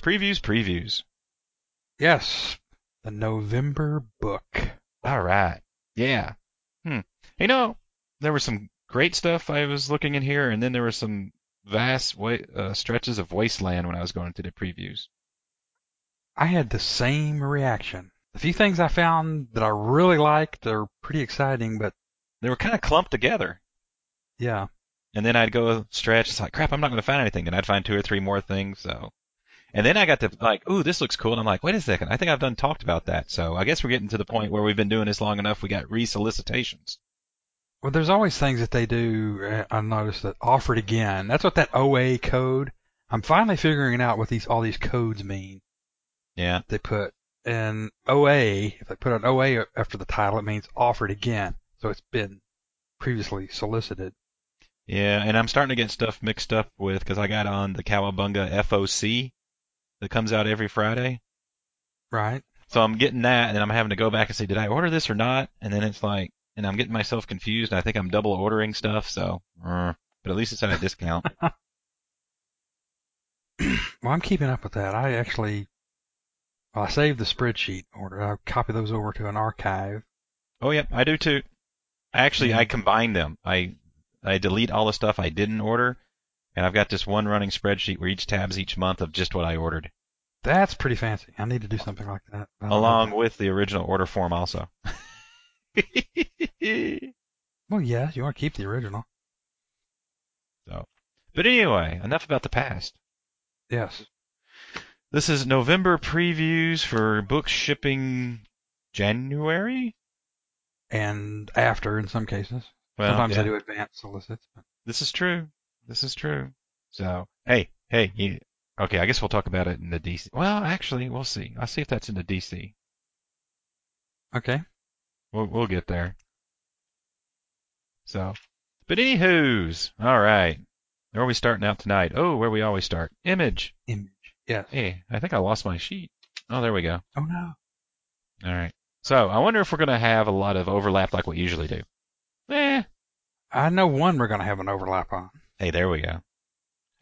Previews, previews, previews. Yes, the November book. All right. Yeah. Hmm. You know, there was some great stuff I was looking in here, and then there were some vast wa- uh, stretches of wasteland when I was going through the previews. I had the same reaction. The few things I found that I really liked are pretty exciting, but They were kind of clumped together. yeah, And then I'd go stretch. It's like, crap, I'm not going to find anything. Then I'd find two or three more things. So, and then I got to like, ooh, this looks cool. And I'm like, wait a second, I think I've done talked about that. So I guess we're getting to the point where we've been doing this long enough. We got re-solicitations. well, there's always things that they do. uh, I noticed that offered again. That's what that OA code. I'm finally figuring out what these all these codes mean. Yeah. They put an OA. If they put an OA after the title, it means offered again. So it's been previously solicited. Yeah, and I'm starting to get stuff mixed up with because I got on the Cowabunga FOC that comes out every Friday. Right. So I'm getting that, and I'm having to go back and say, did I order this or not? And then it's like, and I'm getting myself confused. And I think I'm double ordering stuff. So, uh, but at least it's at a discount. Well, I'm keeping up with that. I actually, well, I saved the spreadsheet order. I copy those over to an archive. oh, yep, I do too. Actually. I combine them. I I delete all the stuff I didn't order, and I've got this one running spreadsheet where each tab's each month of just what I ordered, That's pretty fancy. I need to do something like that. Don't know. along with the original order form also. Well, yeah, you want to keep the original. So, but anyway, enough about the past. Yes. This is November previews for books shipping January. And after, in some cases. Well, Sometimes yeah, I do advance solicits. But this is true. This is true. So, hey, hey, you, okay, I guess we'll talk about it in the DC. Well, actually, we'll see. I'll see if that's in the DC. okay. We'll we'll get there. So, but anywho's, all right. Where are we starting out tonight? Oh, where we always start. Image. Image. Yeah. Hey, I think I lost my sheet. Oh, there we go. Oh no. All right. So I wonder if we're going to have a lot of overlap like we usually do. Eh. I know one we're going to have an overlap on. Hey, there we go.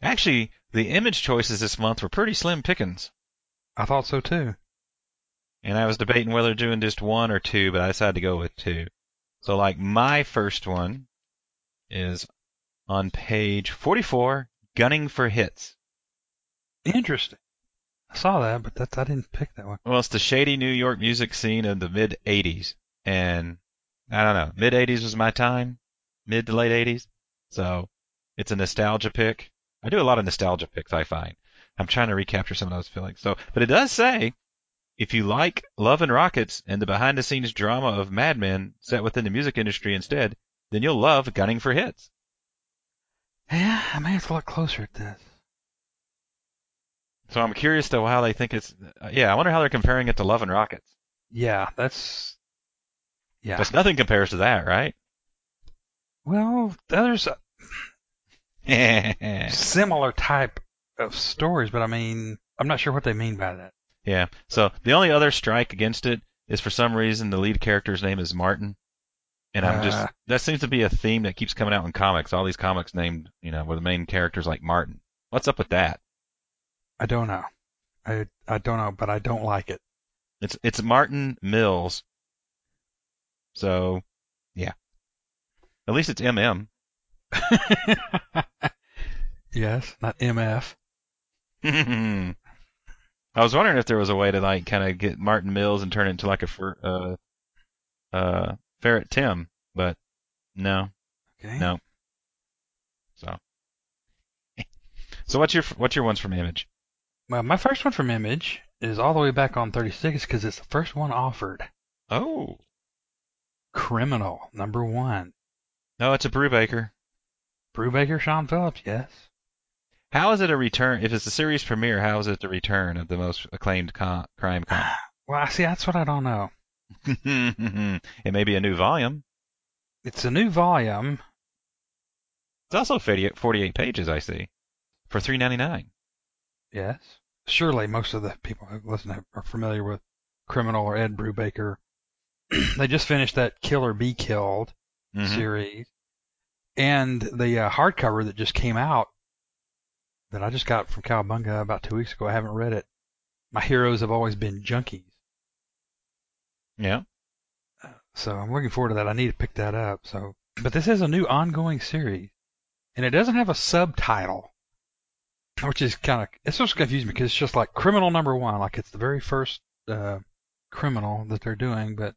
Actually, the image choices this month were pretty slim pickings. I thought so too. And I was debating whether doing just one or two, but I decided to go with two. So, like, my first one is on page 44, Gunning for Hits. Interesting. I saw that, but that's I didn't pick that one. Well, it's the shady New York music scene of the mid 80s. And I don't know, mid 80s was my time, mid to late 80s. So it's a nostalgia pick. I do a lot of nostalgia picks, I find. I'm trying to recapture some of those feelings. So, but it does say if you like Love and Rockets and the behind the scenes drama of Mad Men set within the music industry instead, then you'll love Gunning for Hits. Yeah, I may have to look closer at this. So I'm curious to how they think it's. Uh, yeah, I wonder how they're comparing it to Love and Rockets. Yeah, that's. Yeah. Because nothing compares to that, right? Well, there's similar type of stories, but I mean, I'm not sure what they mean by that. Yeah. So the only other strike against it is for some reason the lead character's name is Martin. And I'm just Ah. that seems to be a theme that keeps coming out in comics. All these comics named, you know, where the main character's like Martin. What's up with that? I don't know. I I don't know, but I don't like it. It's it's Martin Mills. So, yeah. At least it's MM. yes, not MF. I was wondering if there was a way to like kind of get Martin Mills and turn it into like a fer, uh, uh, Ferret Tim, but no, Okay. no. So, so what's your what's your ones from Image? Well, my first one from Image is all the way back on 36 because it's the first one offered. Oh, Criminal number one. no, it's a Brubaker. Brubaker, Sean Phillips, yes. How is it a return? If it's a series premiere, how is it the return of the most acclaimed con- crime comic? Well, I see. That's what I don't know. it may be a new volume. It's a new volume. It's also 48, 48 pages, I see, for three ninety nine. Yes. Surely most of the people who listen are familiar with Criminal or Ed Brubaker. they just finished that Kill or Be Killed Mm-hmm. series, and the uh, hardcover that just came out that I just got from Cowabunga about two weeks ago. I haven't read it. My heroes have always been junkies, Yeah. so I'm looking forward to that. I need to pick that up. So, but this is a new ongoing series, and it doesn't have a subtitle, which is kind of it's just confusing because it's just like Criminal Number One, like it's the very first uh, criminal that they're doing, but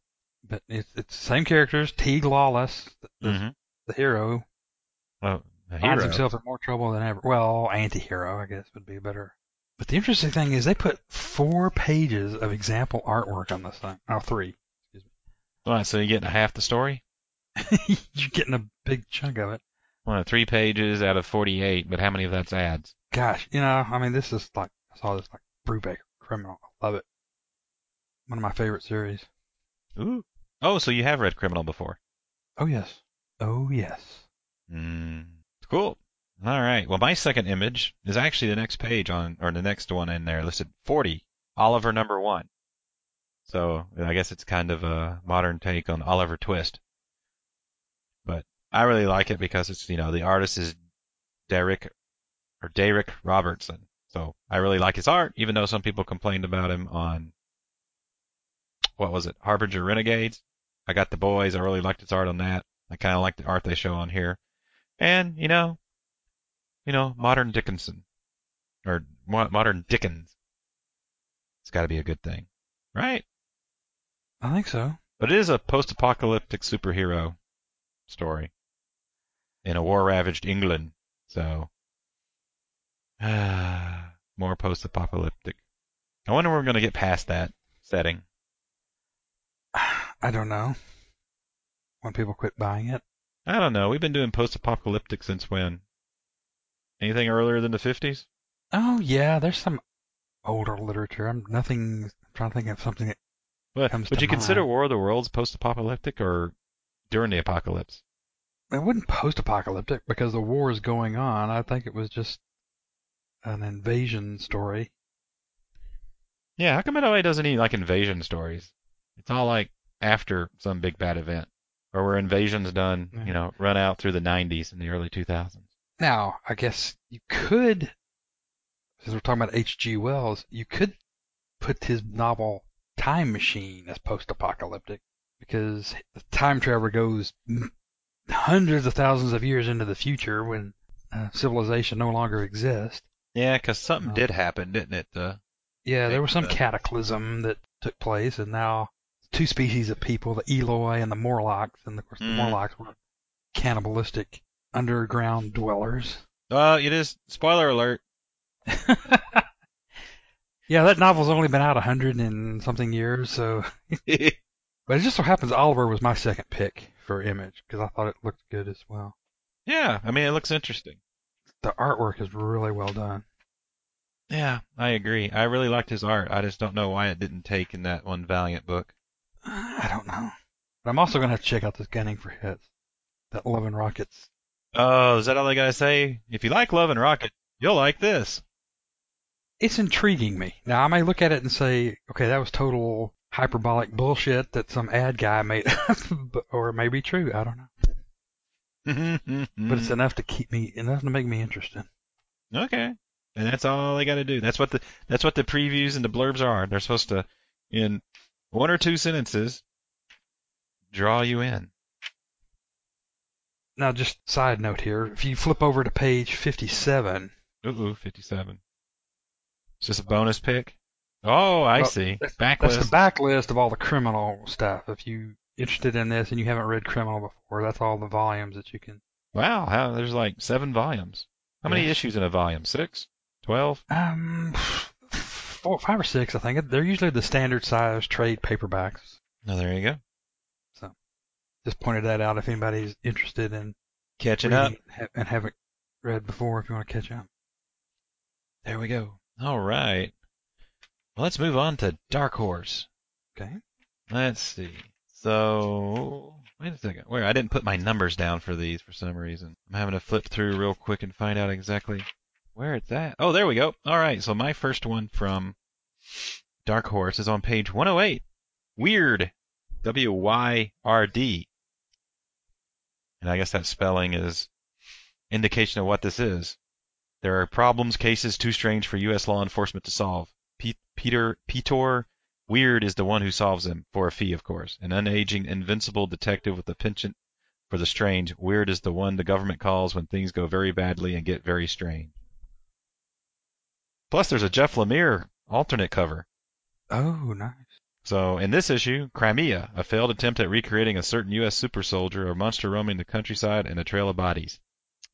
but it's it's the same characters. Teague Lawless, Mm-hmm. The hero, finds himself in more trouble than ever. Well, anti-hero, I guess, would be better. But the interesting thing is they put four pages of example artwork on this thing. Oh, three. Excuse me. All right, so you're getting half the story. You're getting a big chunk of it. Well, three pages out of 48, but how many of that's ads? Gosh, you know, I mean, this is like I saw this like Brubaker Criminal. I love it. One of my favorite series. Ooh. Oh, so you have read Criminal before? Oh yes. Oh yes. Mm, cool. All right. Well, my second image is actually the next page on, or the next one in there listed 40, Oliver number one. So I guess it's kind of a modern take on Oliver Twist. But I really like it because it's, you know, the artist is Darick, or Darick Robertson. So I really like his art, even though some people complained about him on, what was it, Harbinger Renegades. I got the boys. I really liked his art on that. I kind of like the art they show on here. And, you know, you know, modern Dickinson. Or mo- modern Dickens. It's got to be a good thing. Right? I think so. But it is a post apocalyptic superhero story in a war ravaged England. So, more post apocalyptic. I wonder when we're going to get past that setting. I don't know. When people quit buying it. I don't know. We've been doing post apocalyptic since when? Anything earlier than the 50s? Oh yeah, there's some older literature. I'm nothing. I'm trying to think of something that But Comes would you consider. War of the Worlds post-apocalyptic or during the apocalypse? it wasn't post-apocalyptic because the war is going on. I think it was just an invasion story. Yeah, how come it always doesn't eat like invasion stories? It's all like after some big bad event, or where invasions done, Yeah. you know, run out through the 90s and the early 2000s. Now, I guess you could, since we're talking about H.G. Wells, you could put his novel Time Machine as post-apocalyptic because the time traveler goes hundreds of thousands of years into the future when uh, civilization no longer exists. Yeah, 'cause something Oh. did happen, didn't it? Uh, Yeah, there was some Uh, cataclysm that took place, and now two species of people, the Eloi and the Morlocks, and of course the Mm. Morlocks were cannibalistic underground dwellers. uh, it is spoiler alert. yeah, that novel's only been out a hundred and something years, so. But it just so happens Oliver was my second pick for Image because I thought it looked good as well. yeah, I mean it looks interesting. The artwork is really well done. Yeah, I agree. I really liked his art. I just don't know why it didn't take in that one Valiant book. I don't know. But I'm also going to have to check out this Gunning for Hits. That Love and Rockets. Oh, is that all they gotta say? If you like Love and Rocket, you'll like this. It's intriguing me. Now, I may look at it and say, okay, that was total hyperbolic bullshit that some ad guy made up, or it may be true. I don't know. But but it's enough to keep me, enough to make me interested. Okay. And that's all they got to do. That's what the that's what the previews and the blurbs are. They're supposed to, in one or two sentences, draw you in. Now, just side note here, if you flip over to page 57, Ooh, ooh, 57. Is this a bonus pick? Oh, I Well, see. that's- Backlist. that's the backlist of all the criminal stuff. If you interested in this and you haven't read criminal before, that's all the volumes that you can. wow, how, there's like seven volumes. How many issues in a volume? Six? Twelve? Um, four, five or six, I think. They're usually the standard size trade paperbacks. Oh, there you go. So, just pointed that out if anybody's interested in Catching up. and haven't read before if you want to catch up. There we go. All right. Well, let's move on to Dark Horse. Okay. Let's see. So, wait a second. Where I didn't put my numbers down for these for some reason. I'm having to flip through real quick and find out exactly where it's at. Oh, there we go. All right. So my first one from Dark Horse is on page 108. Weird. W Y R D. And I guess that spelling is indication of what this is. There are problems, cases too strange for U.S. law enforcement to solve. Pe- Peter Peter Weird is the one who solves them, for a fee, of course. An unaging, invincible detective with a penchant for the strange. Weird is the one the government calls when things go very badly and get very strange. Plus, there's a Jeff Lemire alternate cover. Oh, nice. So, in this issue, Crimea, a failed attempt at recreating a certain U.S. super soldier or monster roaming the countryside and a trail of bodies.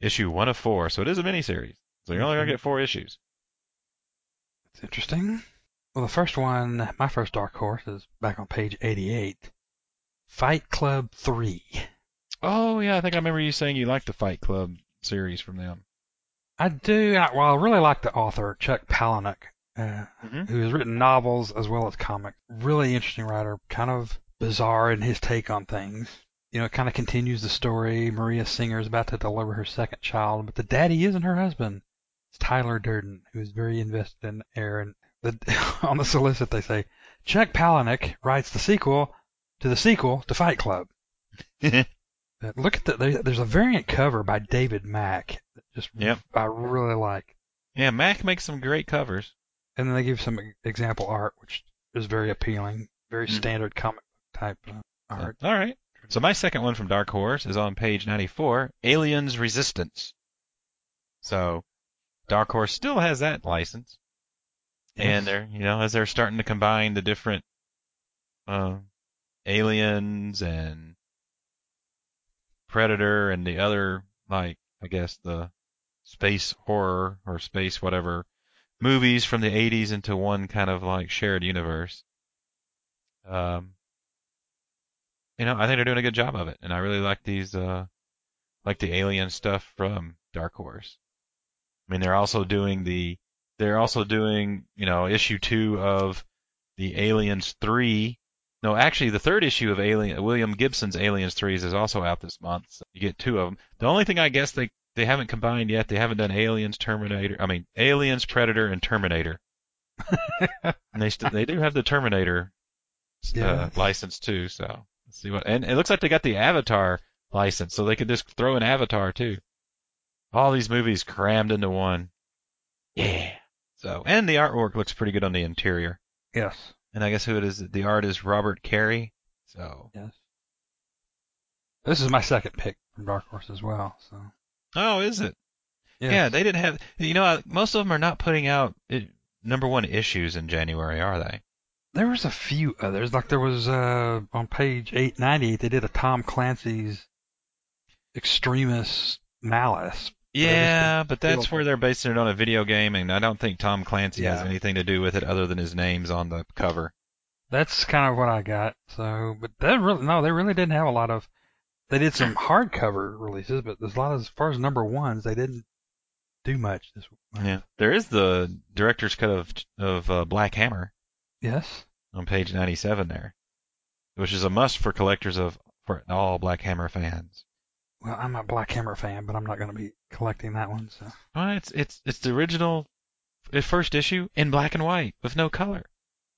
Issue one of four, so it is a miniseries. So you're only going to mm-hmm. get four issues. It's interesting. Well, the first one, my first Dark Horse, is back on page 88. Fight Club 3. Oh, yeah, I think I remember you saying you liked the Fight Club series from them. I do, I, well, I really like the author, Chuck Palahniuk, uh, Mhm. who has written novels as well as comics. Really interesting writer, kind of bizarre in his take on things. You know, it kind of continues the story. Marla Singer is about to deliver her second child, but the daddy isn't her husband. It's Tyler Durden, who is very invested in Aaron. The, on the solicit, they say Chuck Palahniuk writes the sequel to the sequel to Fight Club. Look at the there's a variant cover by David Mack just Yep. I really like. yeah, Mack makes some great covers. And then they give some example art, which is very appealing, very Mm. standard comic book type uh, art. All right. So my second one from Dark Horse is on page 94, Aliens Resistance. So Dark Horse still has that license. And they're, you know, as they're starting to combine the different uh, aliens and Predator and the other, like, I guess the space horror or space whatever movies from the 80s into one kind of like shared universe. Um, you know, I think they're doing a good job of it, and I really like these, uh, like the alien stuff from Dark Horse. I mean, they're also doing the, they're also doing, you know, issue two of the Aliens three. No, actually, the third issue of Alien, William Gibson's Aliens threes is also out this month. So you get two of them. The only thing I guess they they haven't combined yet, they haven't done Aliens, Terminator. I mean, Aliens, Predator, and Terminator. and they st- they do have the Terminator uh, Yeah. license too. So let's see what. And it looks like they got the Avatar license, so they could just throw in Avatar too. All these movies crammed into one. Yeah. So and the artwork looks pretty good on the interior. Yes. And I guess who it is? The art is Robert Carey. So Yes. This is my second pick from Dark Horse as well. So. Oh, is it? Yes. Yeah, they didn't have. You know, uh, most of them are not putting out uh, number one issues in January, are they? There was a few others. Like there was uh, on page 898, they did a Tom Clancy's Extremis Malis. Yeah, but that's where they're basing it on a video game, and I don't think Tom Clancy has anything to do with it other than his name's on the cover. That's kind of what I got. So, but that really no, they really didn't have a lot of. They did some hardcover releases, but there's a lot of, as far as number ones, they didn't do much this. month. Yeah, there is the director's cut of of uh, Black Hammer Yes. on page 97 there, which is a must for collectors of for all Black Hammer fans. Well, I'm a Black Hammer fan, but I'm not going to be collecting that one. So. Well, it's it's it's the original first issue in black and white with no color,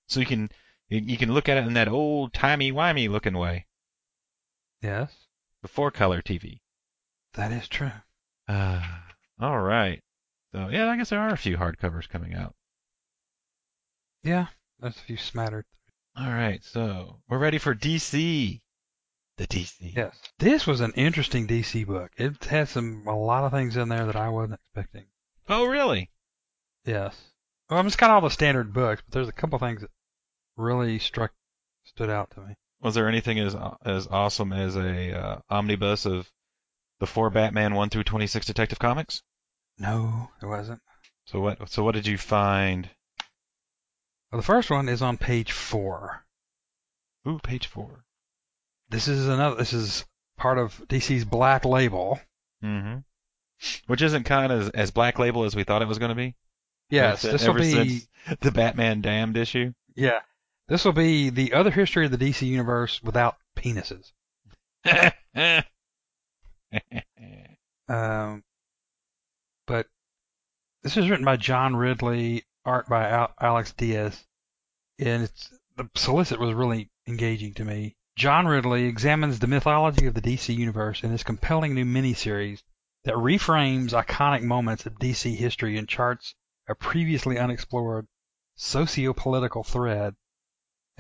so you can you you can look at it in that old timey wimey looking way Yes, before color TV. that is true. Uh, all right. So yeah, I guess there are a few hardcovers coming out. Yeah, there's a few smattered. All right, so we're ready for DC. The DC. Yes. This was an interesting DC book. It had some a lot of things in there that I wasn't expecting. Oh, really? Yes. Well, I mean, it's got all the standard books, but there's a couple things that really struck stood out to me. Was there anything as as awesome as a uh, omnibus of the four Batman one through twenty six Detective Comics? No, there wasn't. So what? So what did you find? Well, the first one is on page four. Ooh, page four. This is another. This is part of DC's Black Label, hmm Which isn't kind of as, as black label as we thought it was going to be. Yes, Ever this will since be the Batman Damned issue. yeah, this will be the other history of the DC universe without penises. Um, but this is written by John Ridley, art by Al- Alex Diaz, and it's the solicit was really engaging to me. John Ridley examines the mythology of the DC universe in this compelling new miniseries that reframes iconic moments of DC history and charts a previously unexplored socio-political thread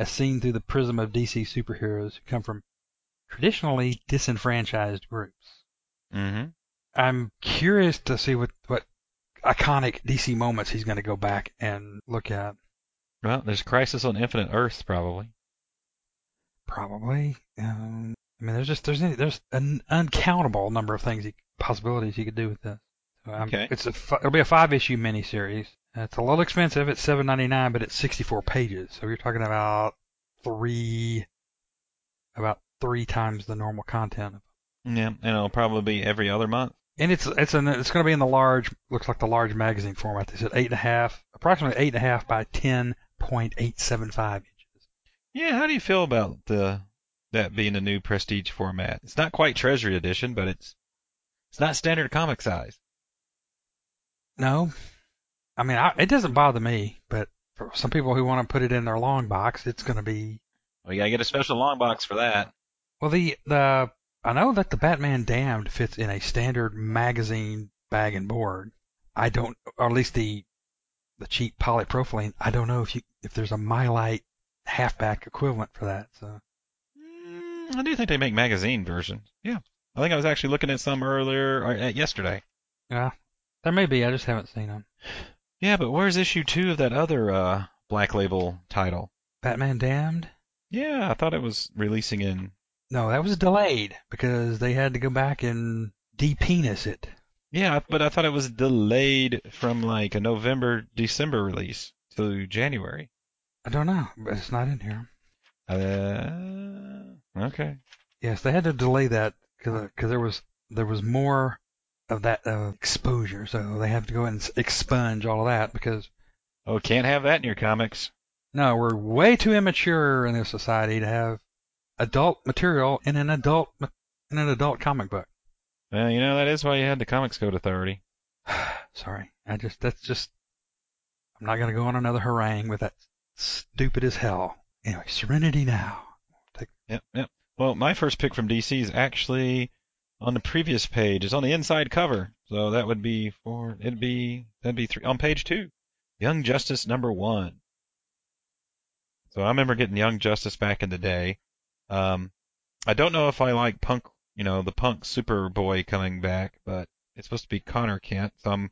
as seen through the prism of DC superheroes who come from traditionally disenfranchised groups. hmm I'm curious to see what, what iconic DC moments he's going to go back and look at. Well, there's Crisis on Infinite Earths probably. Probably. Um, I mean, there's just there's any, there's an uncountable number of things, he, possibilities he could do with this. So I'm- Okay. It's a it'll be a five issue miniseries. It's a little expensive. It's seven ninety nine, but it's sixty four pages. So you're talking about three about three times the normal content. Yeah, and it'll probably be every other month. And it's it's an it's going to be in the large looks like the large magazine format. They said eight and a half, approximately eight and a half by ten point eight seven five inches. Yeah, how do you feel about the that being a new prestige format? It's not quite Treasury Edition, but it's it's not standard comic size. No, I mean I, it doesn't bother me, but for some people who want to put it in their long box, it's going to be Well, you gotta get a special long box for that. well the the I know that the Batman Damned fits in a standard magazine bag and board. I don't, or at least the the cheap polypropylene. I don't know if you if there's a Mylite halfback equivalent for that. So Mm, I do think they make magazine versions. Yeah, I think I was actually looking at some earlier or, uh, yesterday. yeah, there may be. I just haven't seen them. Yeah, but where's issue two of that other uh, Black Label title? Batman Damned. Yeah, I thought it was releasing in. No, that was delayed because they had to go back and de-penis it. Yeah, but I thought it was delayed from like a November December release to January. I don't know, but it's not in here. Uh, okay. Yes, they had to delay that because there was there was more of that uh, exposure, so they have to go and expunge all of that because Oh, can't have that in your comics. no, we're way too immature in this society to have adult material in an adult in an adult comic book. Well, you know that is why you had the Comics Code Authority. Sorry, I just that's just I'm not gonna go on another harangue with that stupid as hell. Anyway, Serenity now. Take, Yep, yep. Well, my first pick from DC is actually on the previous page. It's on the inside cover, so that would be four. It'd be that'd be three on page two. Young Justice number one. So I remember getting Young Justice back in the day. Um, I don't know if I like Punk, you know, the Punk Superboy coming back, but it's supposed to be Conner Kent. So I'm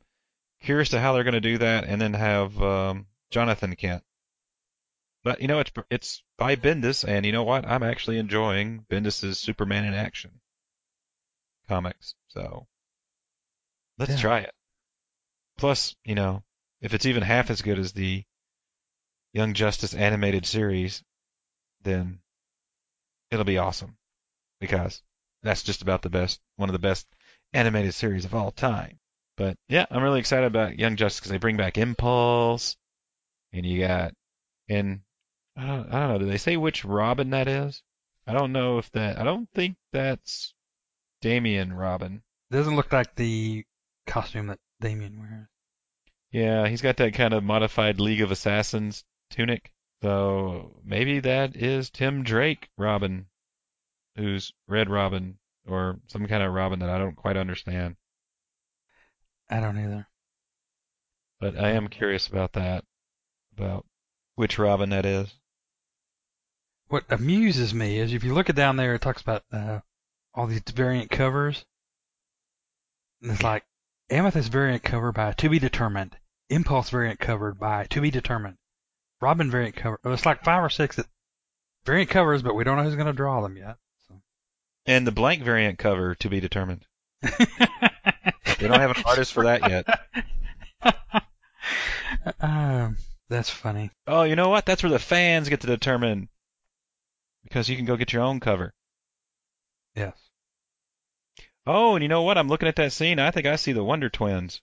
curious to how they're going to do that, and then have um, Jonathan Kent. But you know, it's it's by Bendis, and you know what? I'm actually enjoying Bendis's Superman in action comics. So let's Yeah. try it. Plus, you know, if it's even half as good as the Young Justice animated series, then it'll be awesome because that's just about the best, one of the best animated series of all time. But yeah, I'm really excited about Young Justice because they bring back Impulse, and you got, and I don't, I don't know. Do they say which Robin that is? I don't know if that. I don't think that's Damian Robin. doesn't look like the costume that Damian wears. Yeah, he's got that kind of modified League of Assassins tunic. So maybe that is Tim Drake Robin, who's Red Robin or some kind of Robin that I don't quite understand. I don't either. But I am curious about that, about which Robin that is. What amuses me is if you look it down there, it talks about uh, all these variant covers. And it's like Amethyst variant cover by To Be Determined, Impulse variant covered by To Be Determined, Robin variant cover. It's like five or six variant covers, but we don't know who's going to draw them yet. So. And the blank variant cover to be determined. They don't have an artist for that yet. um, that's funny. Oh, you know what? That's where the fans get to determine. Because you can go get your own cover. Yes. Oh, and you know what? I'm looking at that scene. I think I see the Wonder Twins.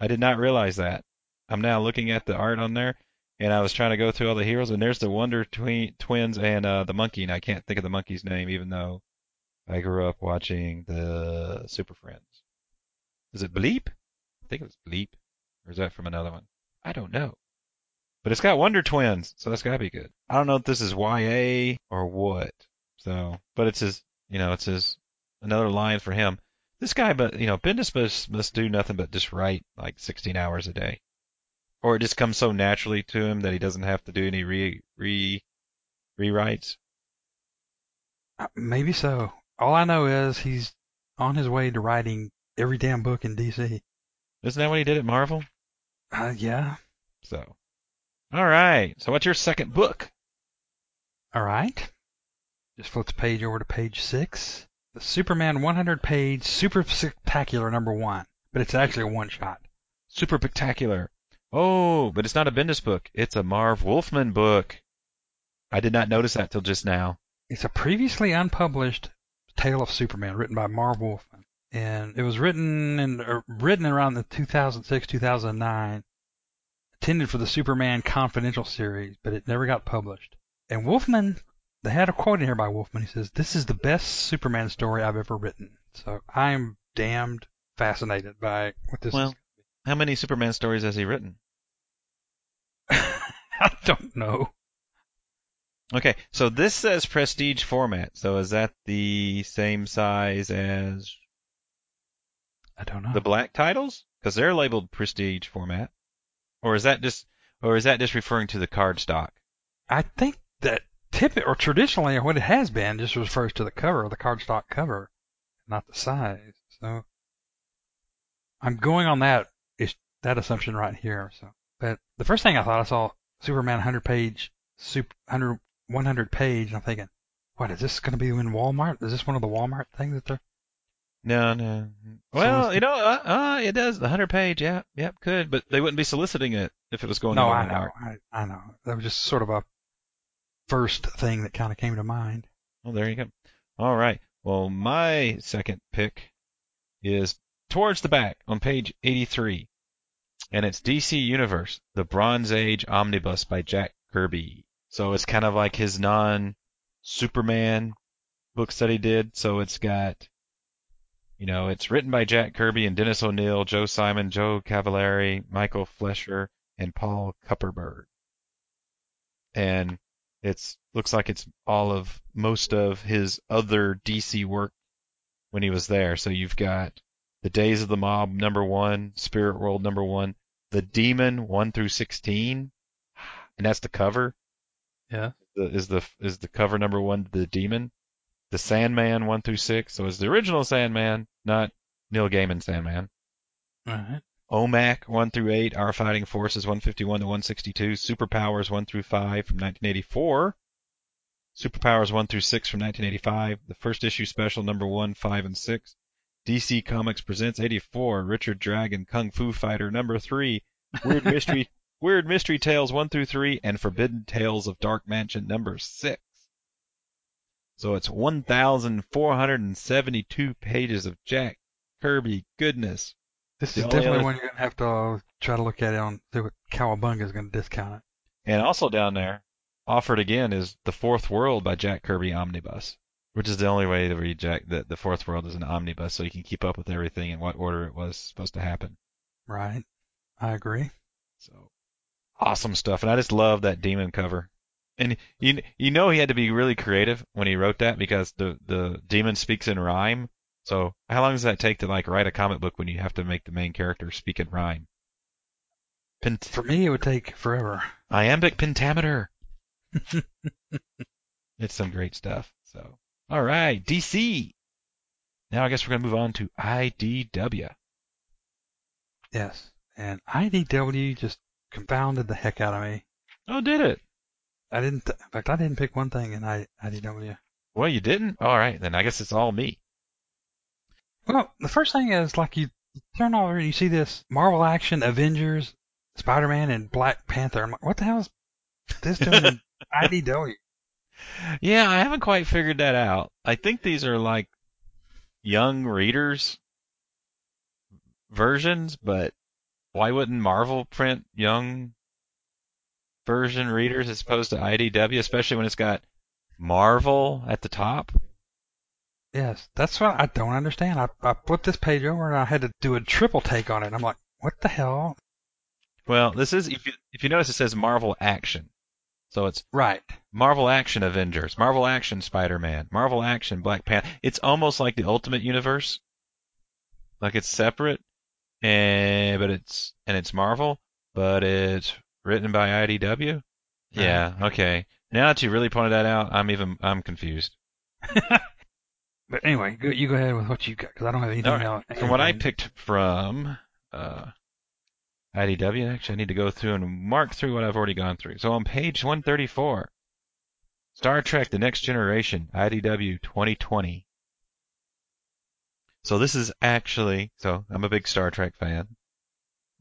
I did not realize that. I'm now looking at the art on there, and I was trying to go through all the heroes, and there's the Wonder Twi- Twins and uh, the monkey, and I can't think of the monkey's name, even though I grew up watching the Super Friends. Is it Bleep? I think it was Bleep. Or is that from another one? I don't know. But it's got Wonder Twins, so that's gotta be good. I don't know if this is YA or what. So, but it's his, you know, it's his another line for him. This guy, but you know, Bendis must must do nothing but just write like 16 hours a day, or it just comes so naturally to him that he doesn't have to do any re re rewrites. Uh, Maybe so. All I know is he's on his way to writing every damn book in DC. Isn't that what he did at Marvel? Uh, yeah. So, all right. So, what's your second book? All right. Just flip the page over to page six. The Superman 100 page super spectacular number one, but it's actually a one shot. Super Spectacular. Oh, but it's not a Bendis book. It's a Marv Wolfman book. I did not notice that till just now. It's a previously unpublished Tale of Superman written by Marv Wolfman, and it was written in uh, written around the 2006-2009, intended for the Superman Confidential series, but it never got published. And Wolfman, they had a quote in here by Wolfman. He says, "This is the best Superman story I've ever written." So I'm damned fascinated by what this Well, is. How many Superman stories has he written? I don't know. Okay, so this says prestige format. So is that the same size as I don't know. the black titles? Because they're labeled prestige format. Or is that just, or is that just referring to the card stock? I think that typically or traditionally what it has been just refers to the cover, the cardstock cover, not the size. So I'm going on that is that assumption right here. So, but the first thing I thought I saw Superman 100 page, super 100 100 page. And I'm thinking, what is this going to be in Walmart? Is this one of the Walmart things that they're? No, no. Well, you know, uh, uh, it does. The hundred page, yeah, yep, could, but they wouldn't be soliciting it if it was going. No, to I Walmart. know, I, I know. That was just sort of a first thing that kind of came to mind. Well, there you go. All right. Well, my second pick is towards the back on page 83, and it's DC Universe: The Bronze Age Omnibus by Jack Kirby. So it's kind of like his non-Superman books that he did. So it's got, you know, it's written by Jack Kirby and Dennis O'Neil, Joe Simon, Joe Cavalieri, Michael Fleisher, and Paul Kupperberg. And it's looks like it's all of most of his other DC work when he was there. So you've got the Days of the Mob number one, Spirit World number one, The Demon one through sixteen, and that's the cover. Yeah. Is the is the cover number one The Demon, The Sandman one through six. So it's the original Sandman, not Neil Gaiman Sandman. All right. OMAC 1 through 8, Our Fighting Forces 151 to 162, Superpowers 1 through 5 from 1984, Superpowers 1 through 6 from 1985, the first issue special number 1, 5, and 6, DC Comics presents 84, Richard Dragon Kung Fu Fighter number 3, Weird Mystery Weird Mystery Tales 1 through 3, and Forbidden Tales of Dark Mansion number 6. So it's 1,472 pages of Jack Kirby goodness. This The is only definitely other- one you're gonna have to uh, try to look at it on see what Cowabunga is gonna discount it. And also down there, offered again is The Fourth World by Jack Kirby Omnibus, which is the only way to read Jack that The Fourth World is an omnibus, so you can keep up with everything in what order it was supposed to happen. Right. I agree. So awesome stuff, and I just love that demon cover. And you you know he had to be really creative when he wrote that because the the demon speaks in rhyme. So how long does that take to like write a comic book when you have to make the main character speak in rhyme? Pent- For me, it would take forever. Iambic pentameter. it's some great stuff. So, all right, DC. Now I guess we're gonna move on to IDW. Yes. And IDW just confounded the heck out of me. Oh, did it? I didn't. Th- in fact, I didn't pick one thing in I- IDW. Well, you didn't. All right, then I guess it's all me. Well, the first thing is like you turn over and you see this Marvel Action Avengers, Spider-Man, and Black Panther. I'm like, what the hell is this doing in IDW? Yeah, I haven't quite figured that out. I think these are like young readers versions, but why wouldn't Marvel print young version readers as opposed to IDW, especially when it's got Marvel at the top? Yes, that's what I don't understand. I, I flipped this page over and I had to do a triple take on it. I'm like, what the hell? Well, this is if you if you notice it says Marvel Action, so it's Right. Marvel Action Avengers, Marvel Action Spider-Man, Marvel Action Black Panther. It's almost like the Ultimate Universe, like it's separate, and but it's and it's Marvel, but it's written by IDW. Yeah, okay. Now that you really pointed that out, I'm even I'm confused. But anyway, go, you go ahead with what you got because I don't have anything right. else. From what I picked from uh, IDW, actually, I need to go through and mark through what I've already gone through. So on page 134, Star Trek: The Next Generation, IDW 2020. So this is actually, so I'm a big Star Trek fan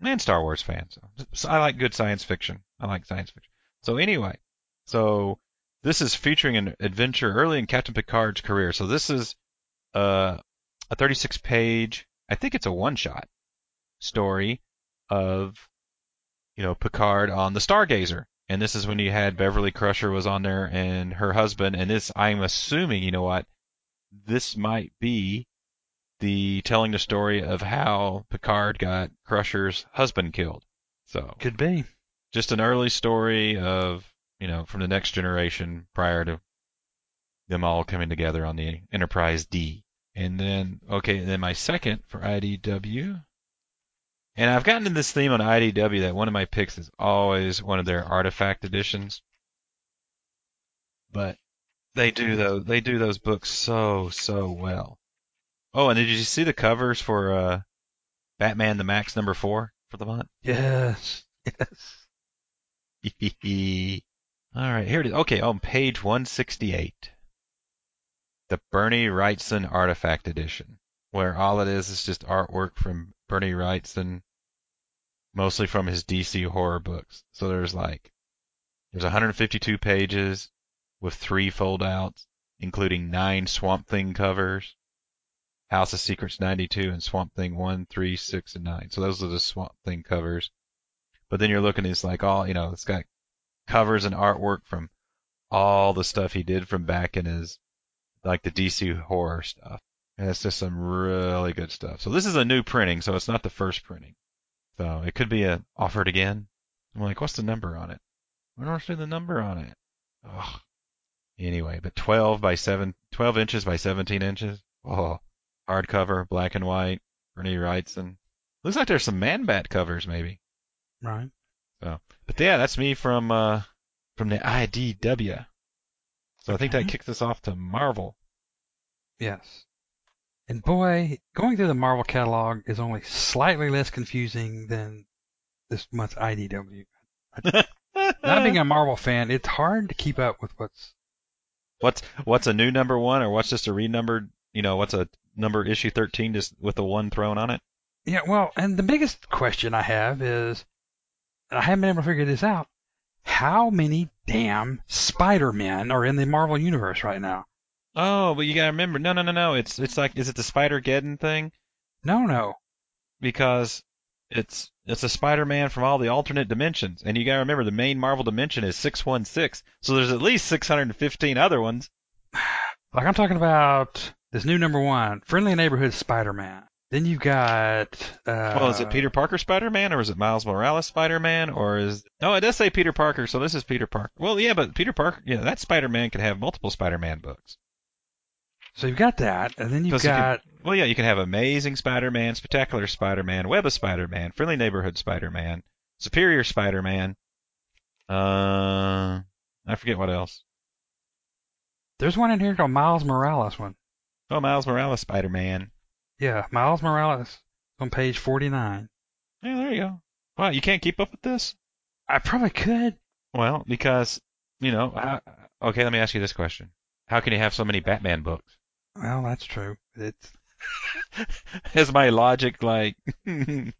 and Star Wars fan. So, so I like good science fiction. I like science fiction. So anyway, so this is featuring an adventure early in Captain Picard's career. So this is uh, a 36 page, I think it's a one shot story of, you know, Picard on the Stargazer. And this is when you had Beverly Crusher was on there and her husband. And this, I'm assuming, you know what, this might be the telling the story of how Picard got Crusher's husband killed. So could be. just an early story of you know from the next generation prior to them all coming together on the Enterprise D. And then okay, and then my second for IDW. And I've gotten to this theme on IDW that one of my picks is always one of their artifact editions. But they do those they do those books so so well. Oh, and did you see the covers for uh Batman the Maxx number 4 for the month? Yes. Yes. All right, here it is. Okay, on page 168, the Bernie Wrightson Artifact Edition, where all it is is just artwork from Bernie Wrightson, mostly from his DC horror books. So there's like, there's 152 pages with three foldouts, including nine Swamp Thing covers, House of Secrets 92, and Swamp Thing 1, 3, 6, and 9. So those are the Swamp Thing covers. But then you're looking, it's like all, you know, it's got covers and artwork from all the stuff he did from back in his, like the DC horror stuff. And it's just some really good stuff. So this is a new printing, so it's not the first printing. So it could be a offered again. I'm like, what's the number on it? I don't see the number on it. Ugh. Anyway, but 12 by 7, 12 inches by 17 inches. Oh, hardcover, black and white, Bernie Wrightson. Looks like there's some Man Bat covers maybe. Right. But yeah, that's me from uh from the IDW. So I think that kicks us off to Marvel. Yes. And boy, going through the Marvel catalog is only slightly less confusing than this month's IDW. Not being a Marvel fan, it's hard to keep up with what's what's what's a new number one, or what's just a renumbered? You know, what's a number issue thirteen just with a one thrown on it? Yeah, well, and the biggest question I have is, and I haven't been able to figure this out, how many damn Spider-Men are in the Marvel universe right now? Oh, but you gotta remember, no, no, no, no. It's it's like, is it the Spider Geddon thing? No, no. Because it's it's a Spider-Man from all the alternate dimensions, and you gotta remember the main Marvel dimension is six one six. So there's at least six hundred and fifteen other ones. Like I'm talking about this new number one, Friendly Neighborhood Spider-Man. Then you've got. Uh, Well, is it Peter Parker Spider-Man or is it Miles Morales Spider-Man or is no? It does say Peter Parker, so this is Peter Parker. Well, yeah, but Peter Parker, yeah, that Spider-Man can have multiple Spider-Man books. So you've got that, and then you've 'Cause you can- got. Well, yeah, you can have Amazing Spider-Man, Spectacular Spider-Man, Web of Spider-Man, Friendly Neighborhood Spider-Man, Superior Spider-Man. Uh, I forget what else. There's one in here called Miles Morales one. Oh, Miles Morales Spider-Man. Yeah, Miles Morales on page 49. Yeah, there you go. Wow, you can't keep up with this? I probably could. Well, because you know. How, okay, let me ask you this question: How can you have so many Batman books? Well, that's true. It's Has my logic like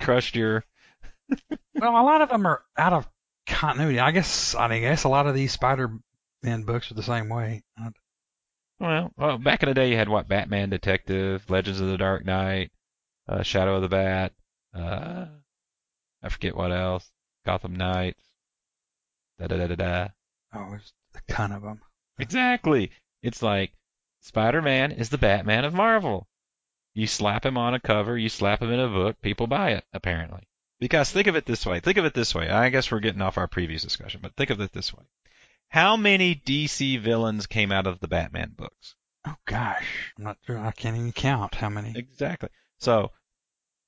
crushed your? well, a lot of them are out of continuity. I guess I mean, I guess a lot of these Spider-Man books are the same way. I- Well, well, back in the day, you had what? Batman Detective, Legends of the Dark Knight, uh, Shadow of the Bat. Uh, I forget what else. Gotham Knights. Da da da da da. Oh, there's a ton of them. Exactly. It's like Spider-Man is the Batman of Marvel. You slap him on a cover, you slap him in a book, people buy it, apparently. Because think of it this way. Think of it this way. I guess we're getting off our previous discussion, but think of it this way. How many DC villains came out of the Batman books? Oh gosh, I'm not sure. I can't even count how many. Exactly. So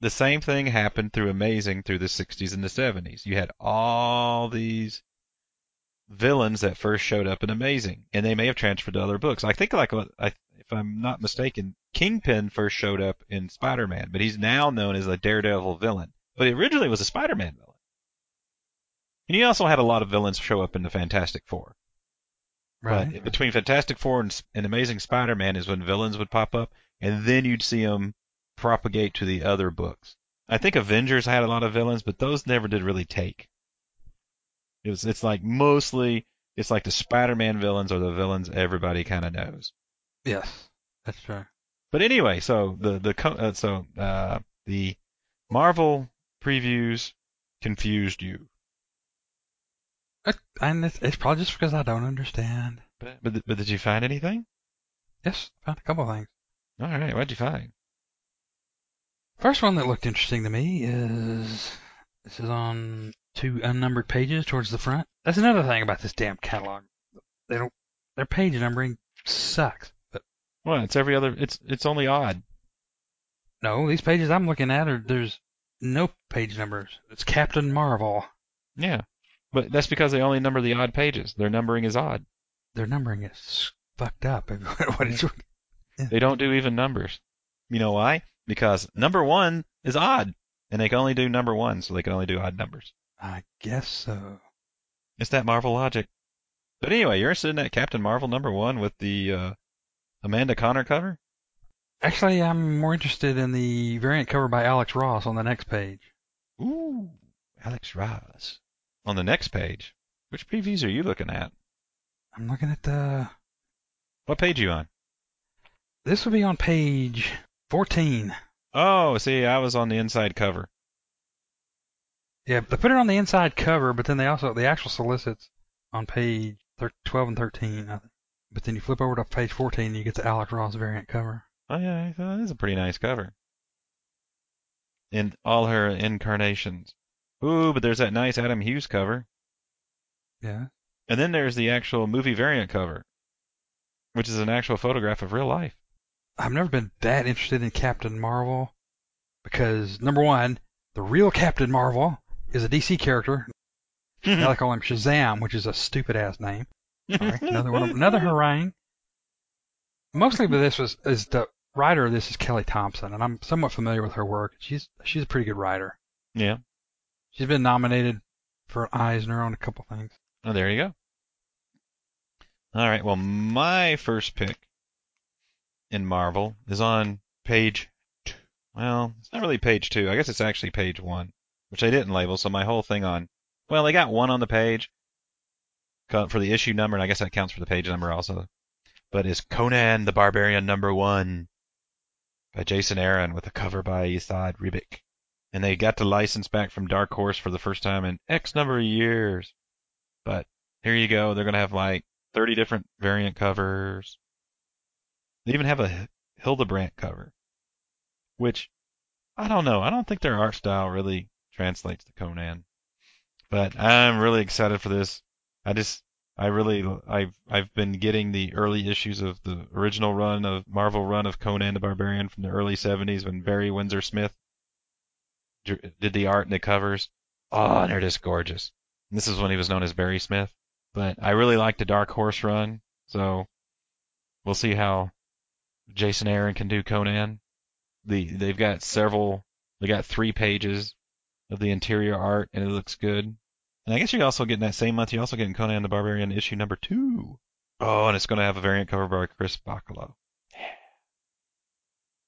the same thing happened through Amazing through the 60s and the 70s. You had all these villains that first showed up in Amazing, and they may have transferred to other books. I think, like, uh, if I'm not mistaken, Kingpin first showed up in Spider-Man, but he's now known as a Daredevil villain. But he originally was a Spider-Man villain. And you also had a lot of villains show up in the Fantastic Four. Right. But between Fantastic Four and, and Amazing Spider-Man is when villains would pop up, and then you'd see them propagate to the other books. I think Avengers had a lot of villains, but those never did really take. It was, it's like mostly, it's like the Spider-Man villains are the villains everybody kind of knows. Yes, that's true. But anyway, so the the uh, so uh, the Marvel previews confused you, and it's, it's probably just because I don't understand. but but, but did you find anything? Yes, found a couple of things. All right, what'd you find? First one that looked interesting to me is this is on two unnumbered pages towards the front. That's another thing about this damn catalog. They don't their page numbering sucks. But Well, it's every other. It's it's only odd. no, these pages I'm looking at are there's no page numbers. It's Captain Marvel. Yeah, but that's because they only number the odd pages. Their numbering is odd. Their numbering is fucked up. what it's They don't do even numbers. You know why? Because number one is odd, and they can only do number one, so they can only do odd numbers. I guess so. It's that Marvel logic. But anyway, you're interested in that Captain Marvel number one with the uh, Amanda Conner cover? Actually, I'm more interested in the variant cover by Alex Ross on the next page. Ooh, Alex Ross. On the next page, which previews are you looking at? I'm looking at the. What page are you on? This would be on page 14. Oh, see, I was on the inside cover. Yeah, they put it on the inside cover, but then they also the actual solicits on page thir- 12 and 13. I think. But then you flip over to page 14 and you get the Alex Ross variant cover. Oh yeah, that is a pretty nice cover. In all her incarnations. Ooh, but there's that nice Adam Hughes cover. Yeah. And then there's the actual movie variant cover, which is an actual photograph of real life. I've never been that interested in Captain Marvel because number one, the real Captain Marvel is a DC character. Now they call him Shazam, which is a stupid ass name. Sorry, another one, another harangue. Mostly, but this was is the writer of this is Kelly Thompson, and I'm somewhat familiar with her work. She's she's a pretty good writer. yeah. She's been nominated for Eisner on a couple things. Oh, there you go. All right. Well, my first pick in Marvel is on page. Two. Well, it's not really page two. I guess it's actually page one, which I didn't label. So my whole thing on. Well, they got one on the page for the issue number, and I guess that counts for the page number also. But is Conan the Barbarian number one by Jason Aaron with a cover by Esad Ribic. And they got the license back from Dark Horse for the first time in X number of years. But here you go. They're going to have like 30 different variant covers. They even have a Hildebrandt cover, which I don't know. I don't think their art style really translates to Conan. But I'm really excited for this. I just, I really, I've, I've been getting the early issues of the original run of Marvel run of Conan the Barbarian from the early 70s when Barry Windsor Smith did the art and the covers. Oh, and they're just gorgeous. And this is when he was known as Barry Smith. But I really like the Dark Horse run, so we'll see how Jason Aaron can do Conan. The they've got several. They got three pages of the interior art, and it looks good. And I guess you're also getting that same month. You're also getting Conan the Barbarian issue number two. Oh, and it's going to have a variant cover by Chris Bachalo.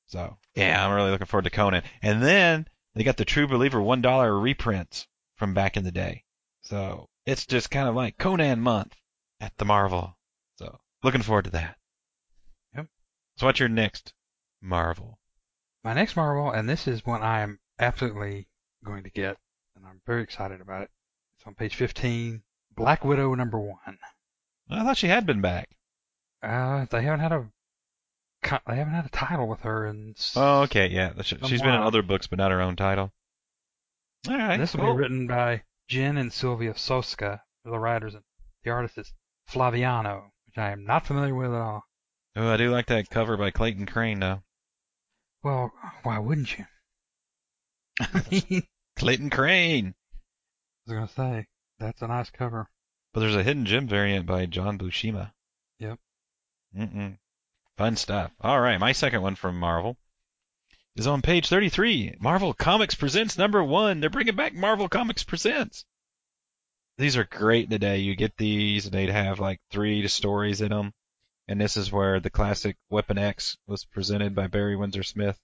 So yeah, I'm really looking forward to Conan. And then they got the True Believer one dollar reprints from back in the day. So it's just kind of like Conan month at the Marvel. So looking forward to that. Yep. So what's your next Marvel? My next Marvel, and this is one I am absolutely going to get, and I'm very excited about it. It's on page 15, Black Widow number one. I thought she had been back. Uh, they haven't had a they haven't had a title with her, and Oh, okay, yeah. She- She's been in while. other books, but not her own title. All right. this will cool. be written by Jen and Sylvia Soska, the writers, and the artist is Flaviano, which I am not familiar with at all. Oh, I do like that cover by Clayton Crain, though. Well, why wouldn't you? I mean, Clayton Crain. I was gonna say that's a nice cover. But there's a hidden gem variant by John Buscema. Yep. Mm-mm. Fun stuff. All right, my second one from Marvel is on page 33. Marvel Comics Presents number one. They're bringing back Marvel Comics Presents. These are great today. You get these, and they'd have like three stories in them. And this is where the classic Weapon X was presented by Barry Windsor Smith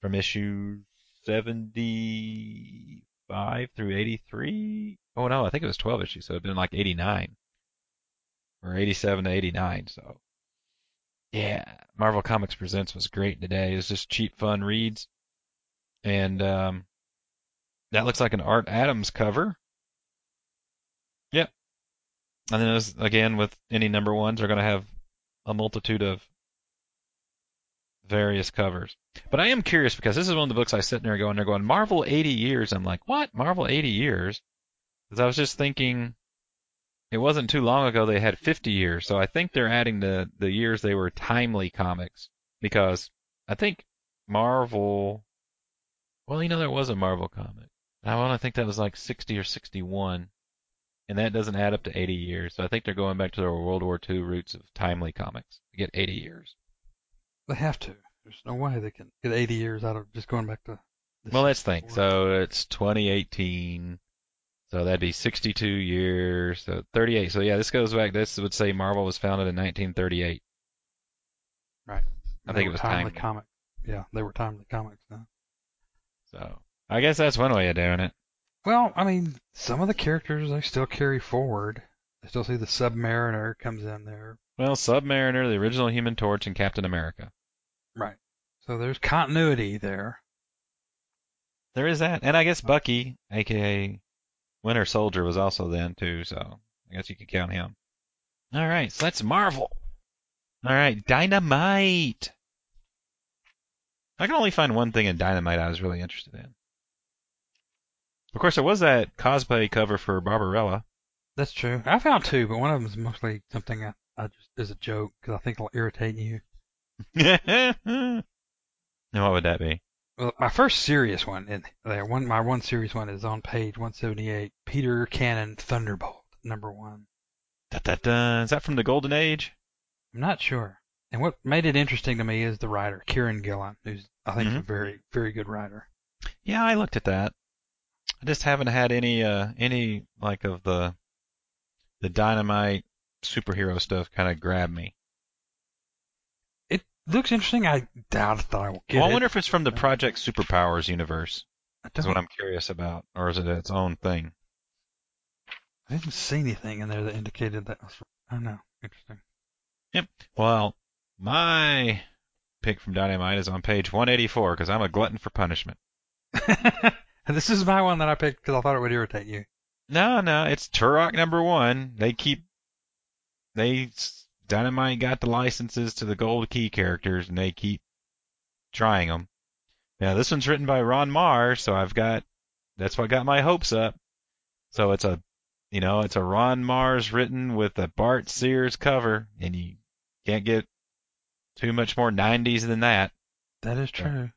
from issue 75 through 83. Oh no, I think it was 12 issues, so it'd been like 89 or 87 to 89. So yeah, Marvel Comics Presents was great today. It was just cheap, fun reads, and um, that looks like an Art Adams cover. Yep. And then as, again with any number ones, they're going to have a multitude of various covers. But I am curious because this is one of the books I sit there going, they're going Marvel 80 years. I'm like, what? Marvel 80 years? Because I was just thinking, it wasn't too long ago they had 50 years, so I think they're adding the the years they were timely comics because I think Marvel. Well, you know there was a Marvel comic. I want to think that was like 60 or 61, and that doesn't add up to 80 years. So I think they're going back to their World War II roots of timely comics to get 80 years. They have to. There's no way they can get 80 years out of just going back to. Well, let's think. So it's 2018. So that'd be 62 years. So 38. So yeah, this goes back. This would say Marvel was founded in 1938. Right. I They think it was timely timely. comic. Yeah, they were timely comics now. So I guess that's one way of doing it. Well, I mean, some of the characters they still carry forward. I still see the Submariner comes in there. Well, Submariner, the original Human Torch, and Captain America. Right. So there's continuity there. There is that, and I guess Bucky, aka Winter Soldier, was also then too. So I guess you could count him. All right, so that's Marvel. All right, Dynamite. I can only find one thing in Dynamite I was really interested in. Of course, there was that cosplay cover for Barbarella. That's true. I found two, but one of them is mostly something I, I just is a joke because I think it'll irritate you. and what would that be? Well, my first serious one, and there one my one serious one is on page 178. Peter Cannon Thunderbolt number one. Da, da, da. Is that from the Golden Age? I'm not sure. And what made it interesting to me is the writer, Kieron Gillen, who's I think is a very very good writer. Yeah, I looked at that. I just haven't had any uh any like of the the dynamite superhero stuff kind of grab me. Looks interesting. I doubt that I will get Well, I it. wonder if it's from the uh, Project Superpowers universe. That's what I'm curious about, or is it its own thing? I didn't see anything in there that indicated that. Was, I don't know. Interesting. Yep. Well, my pick from Dynamite is on page 184 because I'm a glutton for punishment. and this is my one that I picked because I thought it would irritate you. No, no, it's Turok number one. They keep they Dynamite got the licenses to the Gold Key characters, and they keep trying them. Now this one's written by Ron Marz, so I've got that's what got my hopes up. So it's a you know it's a Ron Marz written with a Bart Sears cover, and you can't get too much more 90s than that. That is true.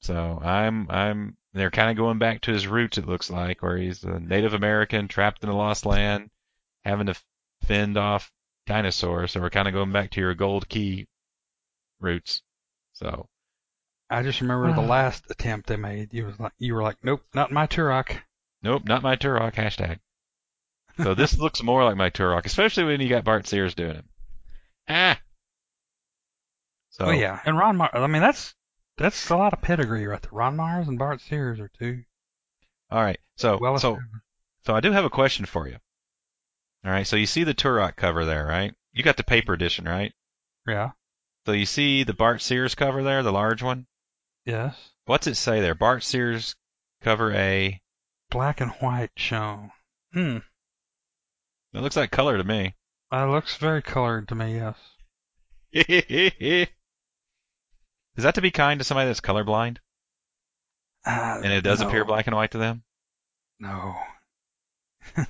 So I'm I'm they're kind of going back to his roots. It looks like where he's a Native American trapped in a lost land, having to fend off dinosaurs. So we're kind of going back to your Gold Key roots. So I just remember the last attempt they made. You was like, you were like, nope, not my Turok. nope, not my Turok hashtag. So this looks more like my Turok, especially when you got Bart Sears doing it. Ah. So Oh yeah, and Ron Marz. I mean, that's that's a lot of pedigree right there. Ron Marz and Bart Sears are two all right. So well so So I do have a question for you. All right, so you see the Turok cover there, right? You got the paper edition, right? Yeah. So you see the Bart Sears cover there, the large one? Yes. What's it say there? Bart Sears cover A. Black and white shown. Hmm. It looks like color to me. That looks very colored to me, yes. Is that to be kind to somebody that's colorblind? Uh, And it does no. appear black and white to them? No.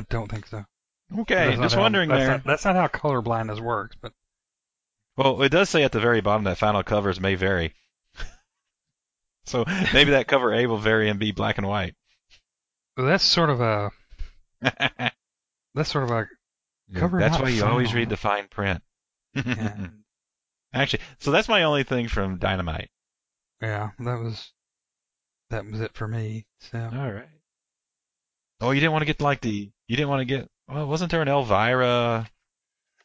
I don't think so. Okay, That's not just how- wondering that's there. Not, that's not how colorblindness works, but Well, it does say at the very bottom that final covers may vary. so maybe that cover A will vary and be black and white. well, that's sort of a that's sort of a Cover that's not why you always read the fine print. yeah, Actually, so that's my only thing from Dynamite. yeah that was that was it for me. So All right. Oh, you didn't want to get like the you didn't want to get well, wasn't there an Elvira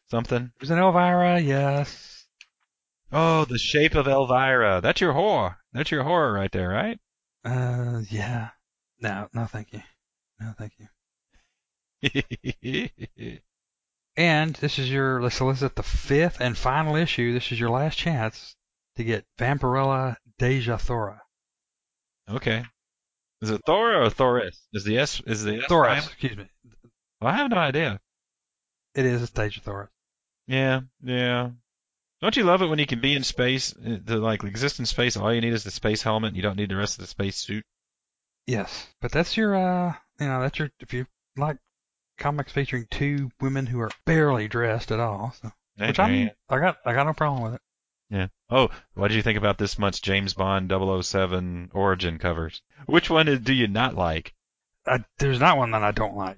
something? there's an Elvira, yes. Oh, the shape of Elvira. That's your horror. That's your horror right there, right? Uh, yeah. No, no, thank you. No, thank you. And this is your let's solicit the fifth and final issue. This is your last chance to get Vampirella Deja Thora. okay. Is it Thor or Thoris? Is the S is the S Thoris, excuse me. Well, I have no idea. It is it's Deja Thora. Yeah, yeah. Don't you love it when you can be in space, uh, to like exist in space? All you need is the space helmet. And you don't need the rest of the space suit. Yes, but that's your uh, you know, that's your if you like comics featuring two women who are barely dressed at all. So, which I'm I got I got no problem with it. Yeah. Oh, what did you think about this month's James Bond 007 Origin covers? Which one is- do you not like? I, there's not one that I don't like.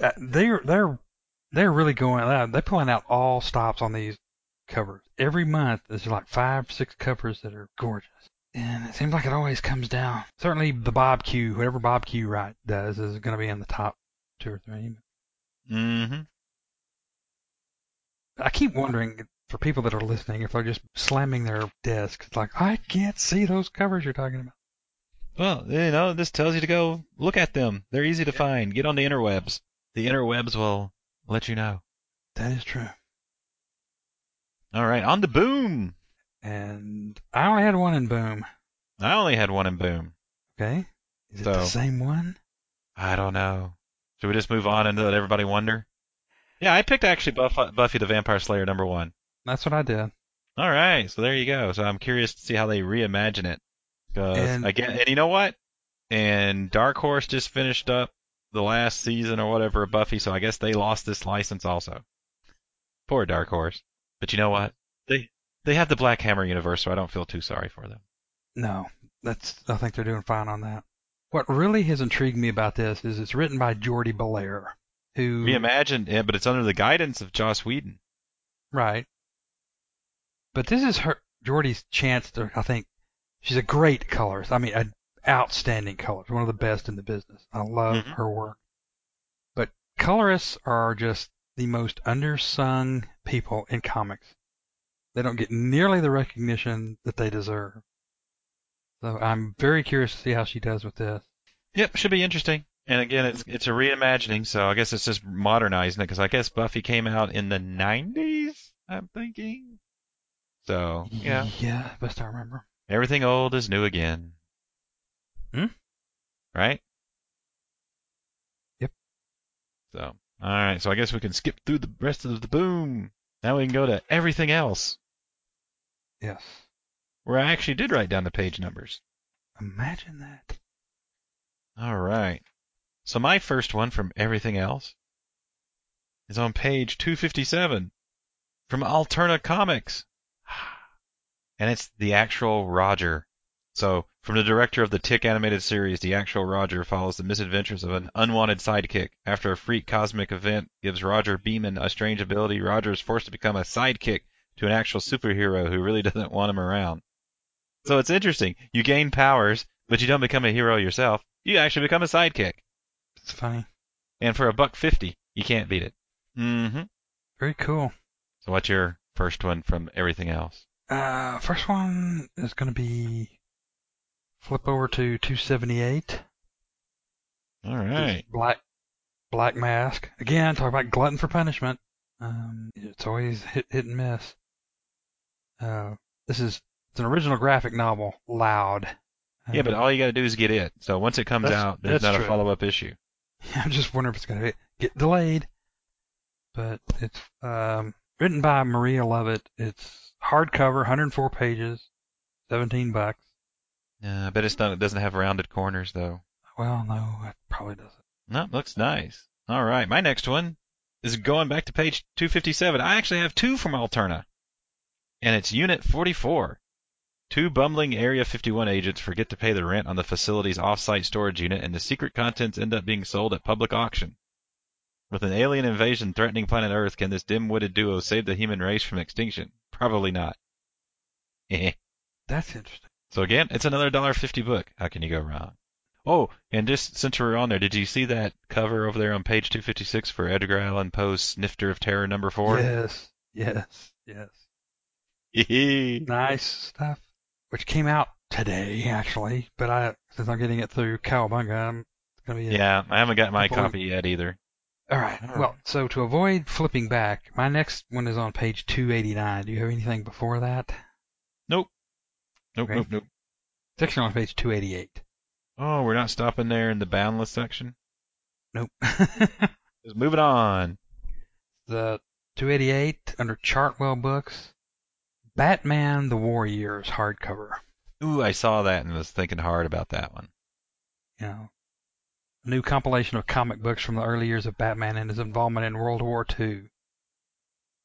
Uh, they're they're they're really going out. They're pulling out all stops on these covers every month. There's like five six covers that are gorgeous, and it seems like it always comes down. Certainly the Bob Q, whatever Bob Q Wright does, is going to be in the top two or three. Mm-hmm. I keep wondering for people that are listening if they're just slamming their desks. It's like I can't see those covers you're talking about. Well, you know, this tells you to go look at them. They're easy to find. Get on the interwebs. The interwebs will let you know. That is true. All right, on the boom. And I only had one in Boom. I only had one in boom. Okay, is it the same one? I don't know. Should we just move on and let everybody wonder? Yeah, I picked actually Buff- Buffy the Vampire Slayer number one. That's what I did. All right, so there you go. So I'm curious to see how they reimagine it. And- again, and you know what? And Dark Horse just finished up the last season or whatever of Buffy, so I guess they lost this license also. Poor Dark Horse. But you know what? They they have the Black Hammer universe, so I don't feel too sorry for them. No, that's. I think they're doing fine on that. What really has intrigued me about this is it's written by Jordie Bellaire, who Reimagined, yeah, but it's under the guidance of Joss Whedon. right. But this is her Jordie's chance to. I think she's a great colorist. I mean, an outstanding colorist, one of the best in the business. I love Mhm. her work. But colorists are just the most undersung people in comics. They don't get nearly the recognition that they deserve. So I'm very curious to see how she does with this. Yep, should be interesting. And again, it's it's a reimagining, so I guess it's just modernizing it because I guess Buffy came out in the '90s. I'm thinking. So yeah, Yeah, best I remember. everything old is new again. Hmm? Right. Yep. So all right, so I guess we can skip through the rest of the boom. Now we can go to everything else, Yes. where I actually did write down the page numbers. Imagine that. All right. So my first one from everything else is on page 257 from Alterna Comics. And it's the actual Roger. So, from the director of the Tick animated series, the actual Roger follows the misadventures of an unwanted sidekick. After a freak cosmic event gives Roger Beeman a strange ability, Roger is forced to become a sidekick to an actual superhero who really doesn't want him around. So it's interesting. You gain powers, but you don't become a hero yourself. You actually become a sidekick. It's funny. And for a buck fifty, you can't beat it. Mm-hmm. Very cool. So what's your first one from everything else? Uh, first one is going to be flip over to 278. All right. Black Black Mask. Again, talk about glutton for punishment. Um, it's always hit hit and miss. Uh, this is it's an original graphic novel, Loud. Yeah, but all you got to do is get it. So once it comes out, there's not true. a follow up issue. Yeah, I'm just wondering if it's going to get delayed. But it's um, written by Maria Lovett. It's hardcover, 104 pages, 17 bucks. Uh, I bet it's not. It doesn't have rounded corners though. Well, no, it probably doesn't. No, looks nice. All right, my next one is going back to page 257. I actually have two from Alterna, and it's Unit 44. Two bumbling Area 51 agents forget to pay the rent on the facility's off-site storage unit, and the secret contents end up being sold at public auction. With an alien invasion threatening planet Earth, can this dim-witted duo save the human race from extinction? Probably not. Eh. That's interesting. so again, it's another dollar fifty book. How can you go wrong? Oh, and just since we're on there, did you see that cover over there on page 256 for Edgar Allan Poe's Snifter of Terror number four? Yes, yes, yes. Nice stuff. Which came out today, actually. But I, since I'm getting it through Cowabunga, I'm gonna be. yeah, I haven't got my copy yet either. All right. All Well, right. so to avoid flipping back, my next one is on page 289. Do you have anything before that? Nope. Nope, Okay. nope, nope. Actually on page 288. Oh, we're not stopping there in the boundless section. Nope. Just moving on. the 288 under Chartwell Books, Batman: The War Years hardcover. Ooh, I saw that and was thinking hard about that one. You know, a new compilation of comic books from the early years of Batman and his involvement in World War II.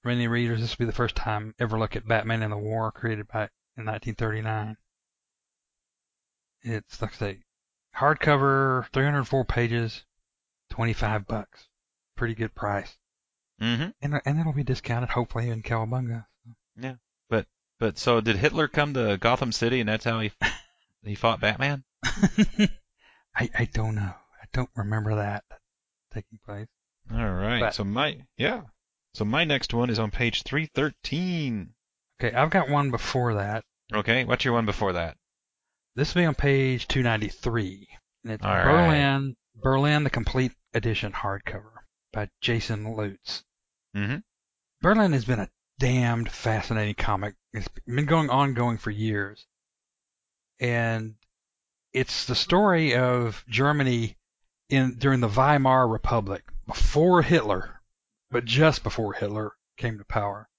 For many readers, this will be the first time ever look at Batman in the War, created by in 1939. It's like I say, hardcover, 304 pages, 25 bucks, pretty good price, Mm-hmm. and and it'll be discounted hopefully in Cowabunga. Yeah, but but so did Hitler come to Gotham City and that's how he he fought Batman? I I don't know. Don't remember that taking place. All right. But- so my yeah. So my next one is on page 313. Okay, I've got one before that. Okay, what's your one before that? This will be on page 293, and it's All right. Berlin Berlin the Complete Edition hardcover by Jason Lutes. Mm-hmm. Berlin has been a damned fascinating comic. It's been going ongoing for years, and it's the story of Germany in during the Weimar Republic before Hitler, but just before Hitler came to power.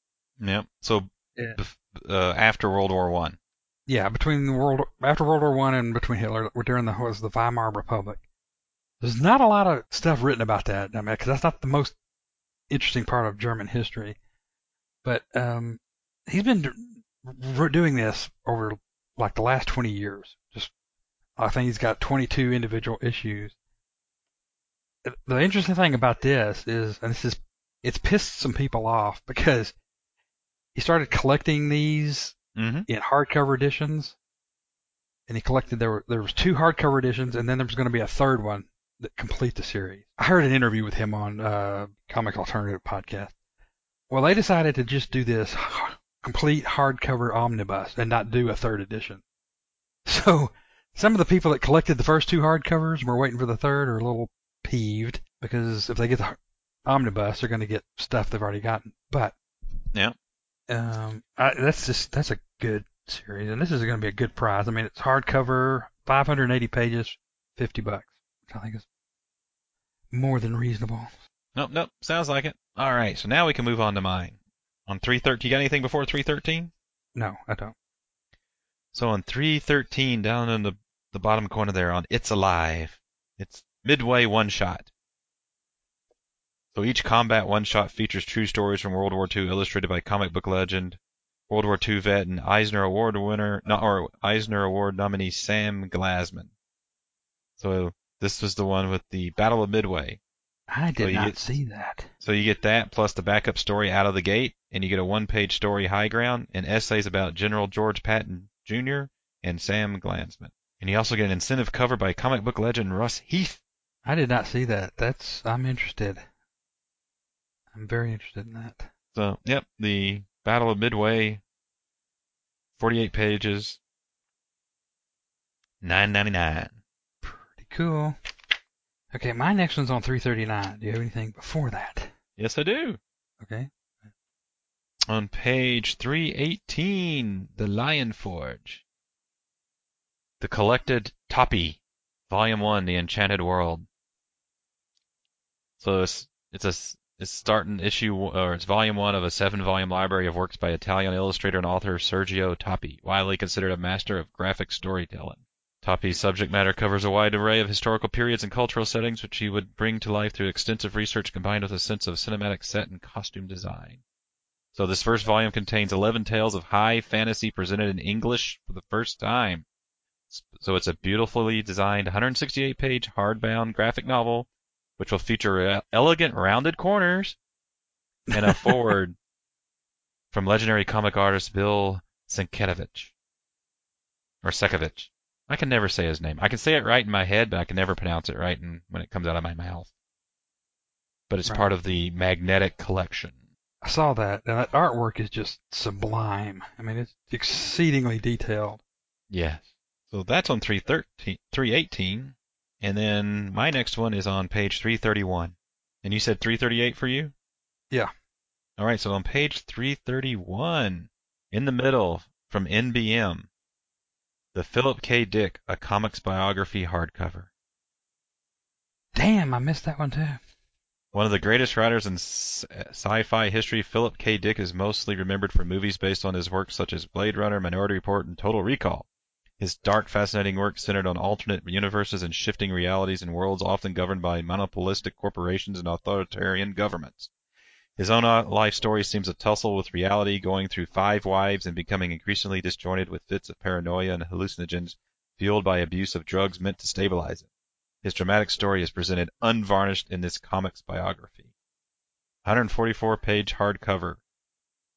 Yep. So Yeah. bef- uh, after World War One. Yeah, between the world after World War One and between Hitler, during the was the Weimar Republic. There's not a lot of stuff written about that. I mean, because that's not the most interesting part of German history. But um, he's been doing this over like the last 20 years. Just I think he's got 22 individual issues. The interesting thing about this is, and this is, it's pissed some people off because he started collecting these Mm-hmm. in hardcover editions, and he collected there were there was two hardcover editions, and then there was going to be a third one that complete the series. I heard an interview with him on uh, Comic Alternative podcast. Well, they decided to just do this complete hardcover omnibus and not do a third edition. So some of the people that collected the first two hardcovers and were waiting for the third are a little peeved because if they get the omnibus, they're going to get stuff they've already gotten. But Yeah. um, I, that's just that's a good series, and this is going to be a good prize. I mean, it's hardcover, 580 pages, 50 bucks, which I think is more than reasonable. Nope, nope. Sounds like it. All right. So now we can move on to mine. On 313, you got anything before 313? No, I don't. So on 313, down in the, the bottom corner there on It's Alive, it's Midway One Shot. So each combat one shot features true stories from World War II illustrated by comic book legend, World War II vet, and Eisner Award winner, or Eisner Award nominee Sam Glanzman. So this was the one with the Battle of Midway. I did you not get- see that. So you get that plus the backup story out of the gate, and you get a one-page story high ground and essays about General George Patton Jr. and Sam Glanzman. And you also get an incentive cover by comic book legend Russ Heath. I did not see that. That's I'm interested. I'm very interested in that. So, yep, the Battle of Midway, 48 pages, 9.99. Pretty cool. Okay, my next one's on 339. Do you have anything before that? Yes, I do. Okay. On page 318, The Lion Forge. The Collected Toppi, Volume 1, The Enchanted World. So it's, it's a it's starting issue or it's volume one of a seven-volume library of works by Italian illustrator and author Sergio Toppi, widely considered a master of graphic storytelling. Toppi's subject matter covers a wide array of historical periods and cultural settings, which he would bring to life through extensive research combined with a sense of cinematic set and costume design. So this first volume contains 11 tales of high fantasy presented in English for the first time. So it's a beautifully designed 168-page hardbound graphic novel which will feature elegant rounded corners and a forward from legendary comic artist Bill Sienkiewicz. Or Sekovich. I can never say his name. I can say it right in my head, but I can never pronounce it right in, when it comes out of my mouth. But it's Right. part of the Magnetic Collection. I saw that. and that artwork is just sublime. I mean, it's exceedingly detailed. Yes. So that's on 313, 318. And then my next one is on page 331. And you said 338 for you? Yeah. All right, so on page 331, in the middle from NBM, the Philip K. Dick, a comics biography hardcover. Damn, I missed that one too. One of the greatest writers in uh, sci-fi history, Philip K. Dick is mostly remembered for movies based on his works such as Blade Runner, Minority Report, and Total Recall. His dark, fascinating work centered on alternate universes and shifting realities in worlds often governed by monopolistic corporations and authoritarian governments. His own uh, life story seems a tussle with reality, going through five wives and becoming increasingly disjointed with fits of paranoia and hallucinogens fueled by abuse of drugs meant to stabilize him. His dramatic story is presented unvarnished in this comics biography. 144 page hardcover,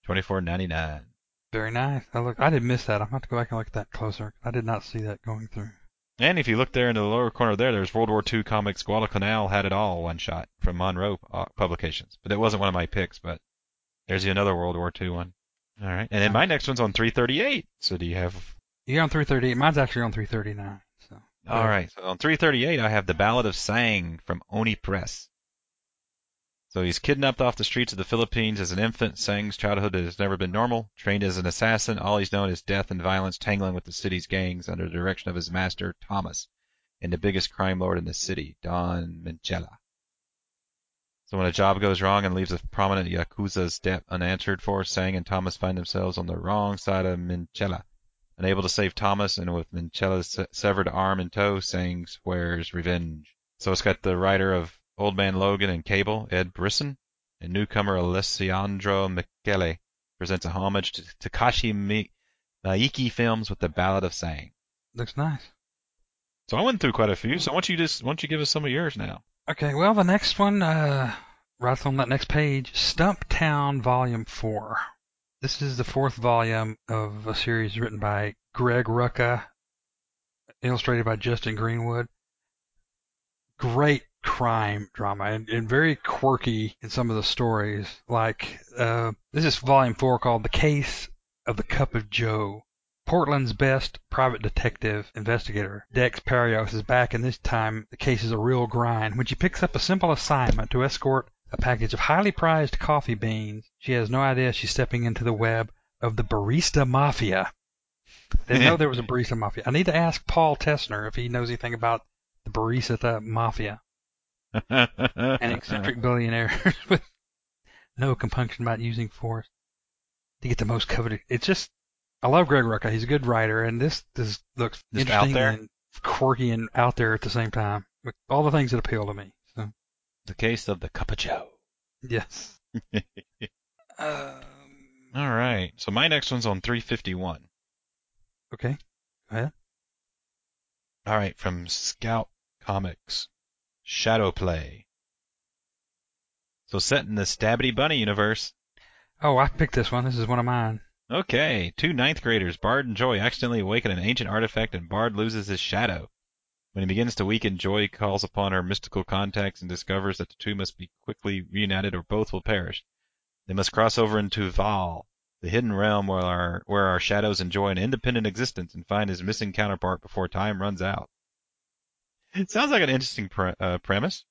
24.99. Very nice. I look. I did miss that. I'm gonna have to go back and look at that closer. I did not see that going through. And if you look there in the lower corner there, there's World War II comics. Guadalcanal had it all one shot from Monroe uh, Publications, but it wasn't one of my picks. But there's another World War II one. All right, and then my next one's on 338. So do you have? You're on 338. Mine's actually on 339. So. All right, so on 338 I have the Ballad of Sang from Oni Press. So he's kidnapped off the streets of the Philippines as an infant. Sang's childhood has never been normal. Trained as an assassin, all he's known is death and violence, tangling with the city's gangs under the direction of his master, Thomas, and the biggest crime lord in the city, Don Minchella. So when a job goes wrong and leaves a prominent Yakuza's debt unanswered for, Sang and Thomas find themselves on the wrong side of Minchella. Unable to save Thomas, and with Minchella's se- severed arm in tow, Sang swears revenge. So it's got the writer of Old Man Logan and Cable, Ed Brisson, and newcomer Alessandro Michele presents a homage to Takashi Miike films with the Ballad of Sang. Looks nice. So I went through quite a few. So why don't you just why don't you give us some of yours now? Okay. Well, the next one, uh, right on that next page, Stumptown Volume Four. This is the fourth volume of a series written by Greg Rucka, illustrated by Justin Greenwood. Great crime drama and, and very quirky in some of the stories. Like uh, this is volume four called "The Case of the Cup of Joe." Portland's best private detective investigator, Dex Parios, is back, and this time the case is a real grind. When she picks up a simple assignment to escort a package of highly prized coffee beans, she has no idea she's stepping into the web of the barista mafia. Didn't know there was a barista mafia. I need to ask Paul Tessner if he knows anything about the barista mafia. An eccentric billionaire with no compunction about using force to get the most coveted. It's just, I love Greg Rucka. He's a good writer, and this this looks Just out interesting there? and quirky and out there at the same time. With all the things that appeal to me. So the case of the Cup of Joe. yes. um, All right. So my next one's on 351. okay. All right, from Scout Comics, Shadow Play. So set in the Stabbity Bunny universe. Oh, I picked this one. This is one of mine. Okay, two ninth graders, Bard and Joy, accidentally awaken an ancient artifact and Bard loses his shadow. When he begins to weaken, Joy calls upon her mystical contacts and discovers that the two must be quickly reunited or both will perish. They must cross over into Val, the hidden realm where our, where our shadows enjoy an independent existence and find his missing counterpart before time runs out. It sounds like an interesting pre- uh, premise.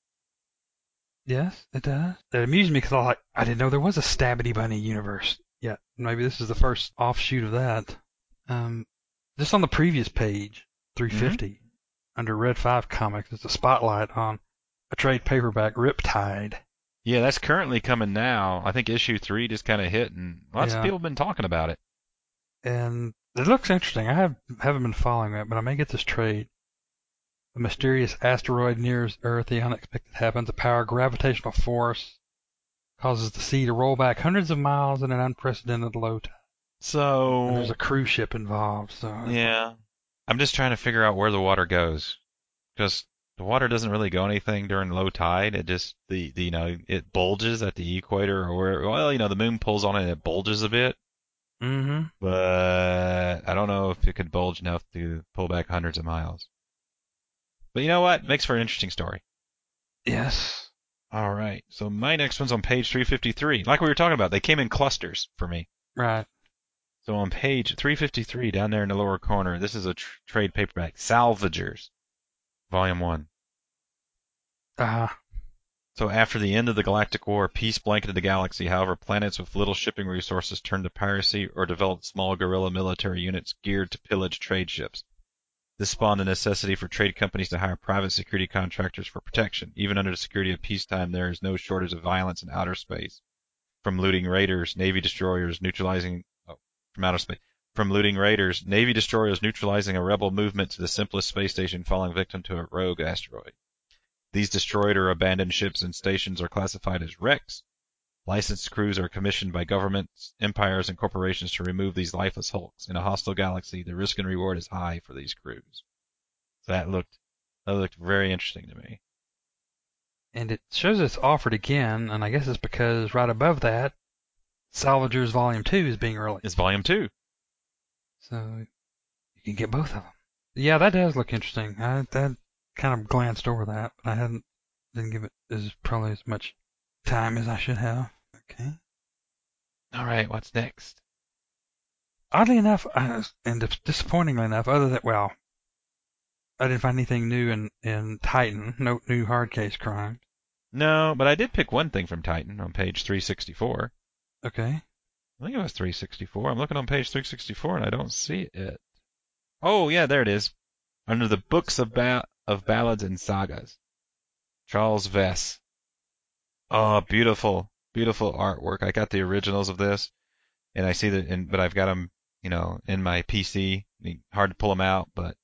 Yes, it does. It amused me because I like I didn't know there was a Stabbity Bunny universe. yet. Maybe this is the first offshoot of that. Um, just on the previous page, 350, under Red 5 Comics, is a spotlight on a trade paperback, Riptide. Yeah, that's currently coming now. I think issue three just kind of hit, and lots Yeah. of people have been talking about it. And it looks interesting. I have, haven't been following it, but I may get this trade. A mysterious asteroid nears Earth. The unexpected happens. A power gravitational force causes the sea to roll back hundreds of miles in an unprecedented low tide. So And there's a cruise ship involved. So Yeah. I'm just trying to figure out where the water goes. Because the water doesn't really go anything during low tide. It just, the, the, you know, it bulges at the equator or where, well, you know, the moon pulls on it and it bulges a bit. Mm-hmm. But I don't know if it could bulge enough to pull back hundreds of miles. But you know what? Makes for an interesting story. Yes. All right. So my next one's on page 353. Like we were talking about, they came in clusters for me. Right. So on page 353, down there in the lower corner, this is a tr- trade paperback, Salvagers, Volume 1. Uh, So after the end of the Galactic War, peace blanketed the galaxy. However, planets with little shipping resources turned to piracy or developed small guerrilla military units geared to pillage trade ships. This spawned the necessity for trade companies to hire private security contractors for protection. Even under the security of peacetime, there is no shortage of violence in outer space. From looting raiders, Navy destroyers neutralizing oh, from outer space. From looting raiders, Navy destroyers neutralizing a rebel movement to the simplest space station falling victim to a rogue asteroid. These destroyed or abandoned ships and stations are classified as wrecks. Licensed crews are commissioned by governments, empires, and corporations to remove these lifeless hulks. In a hostile galaxy, the risk and reward is high for these crews. So that looked that looked very interesting to me. and it shows it's offered again, and I guess it's because right above that, Salvagers Volume 2 is being released. It's volume two. So you can get both of them. Yeah, that does look interesting. I that kind of glanced over that, but I hadn't didn't give it as probably as much time as I should have. Okay. All right, what's next? Oddly enough, I, and disappointingly enough, other than well, I didn't find anything new in in Titan. No new hard case crime. No, but I did pick one thing from Titan on page 364. Okay. I think it was 364. I'm looking on page 364 and I don't see it. Oh, yeah, there it is. Under the books of ba- of ballads and sagas. Charles Vess. Oh, beautiful, beautiful artwork. I got the originals of this, and I see that, in, but I've got them, you know, in my PC. Hard to pull them out, but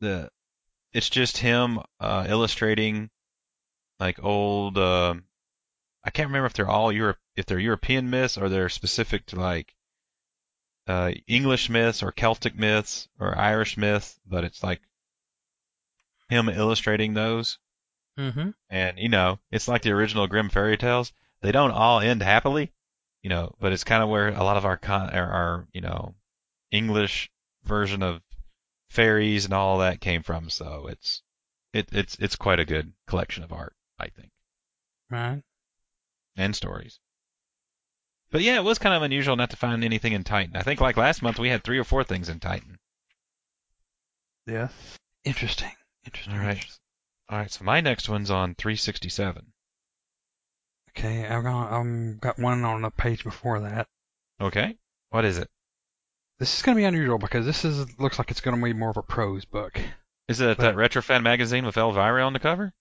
the it's just him uh, illustrating like old. Uh, I can't remember if they're all Europe, if they're European myths or they're specific to like uh, English myths or Celtic myths or Irish myths, but it's like him illustrating those. Mm-hmm. And you know, it's like the original Grimm fairy tales. They don't all end happily, you know, but it's kind of where a lot of our con- our, our you know English version of fairies and all that came from. So it's it, it's it's quite a good collection of art, I think, Right. and stories. But yeah, it was kind of unusual not to find anything in Titan. I think like last month we had three or four things in Titan. Yes. Interesting. Interesting. All right. interesting. All right, so my next one's on 367. Okay, I've got, um, got one on the page before that. Okay, what is it? This is going to be unusual because this is looks like it's going to be more of a prose book. Is it that But- Retrofan magazine with Elvira on the cover?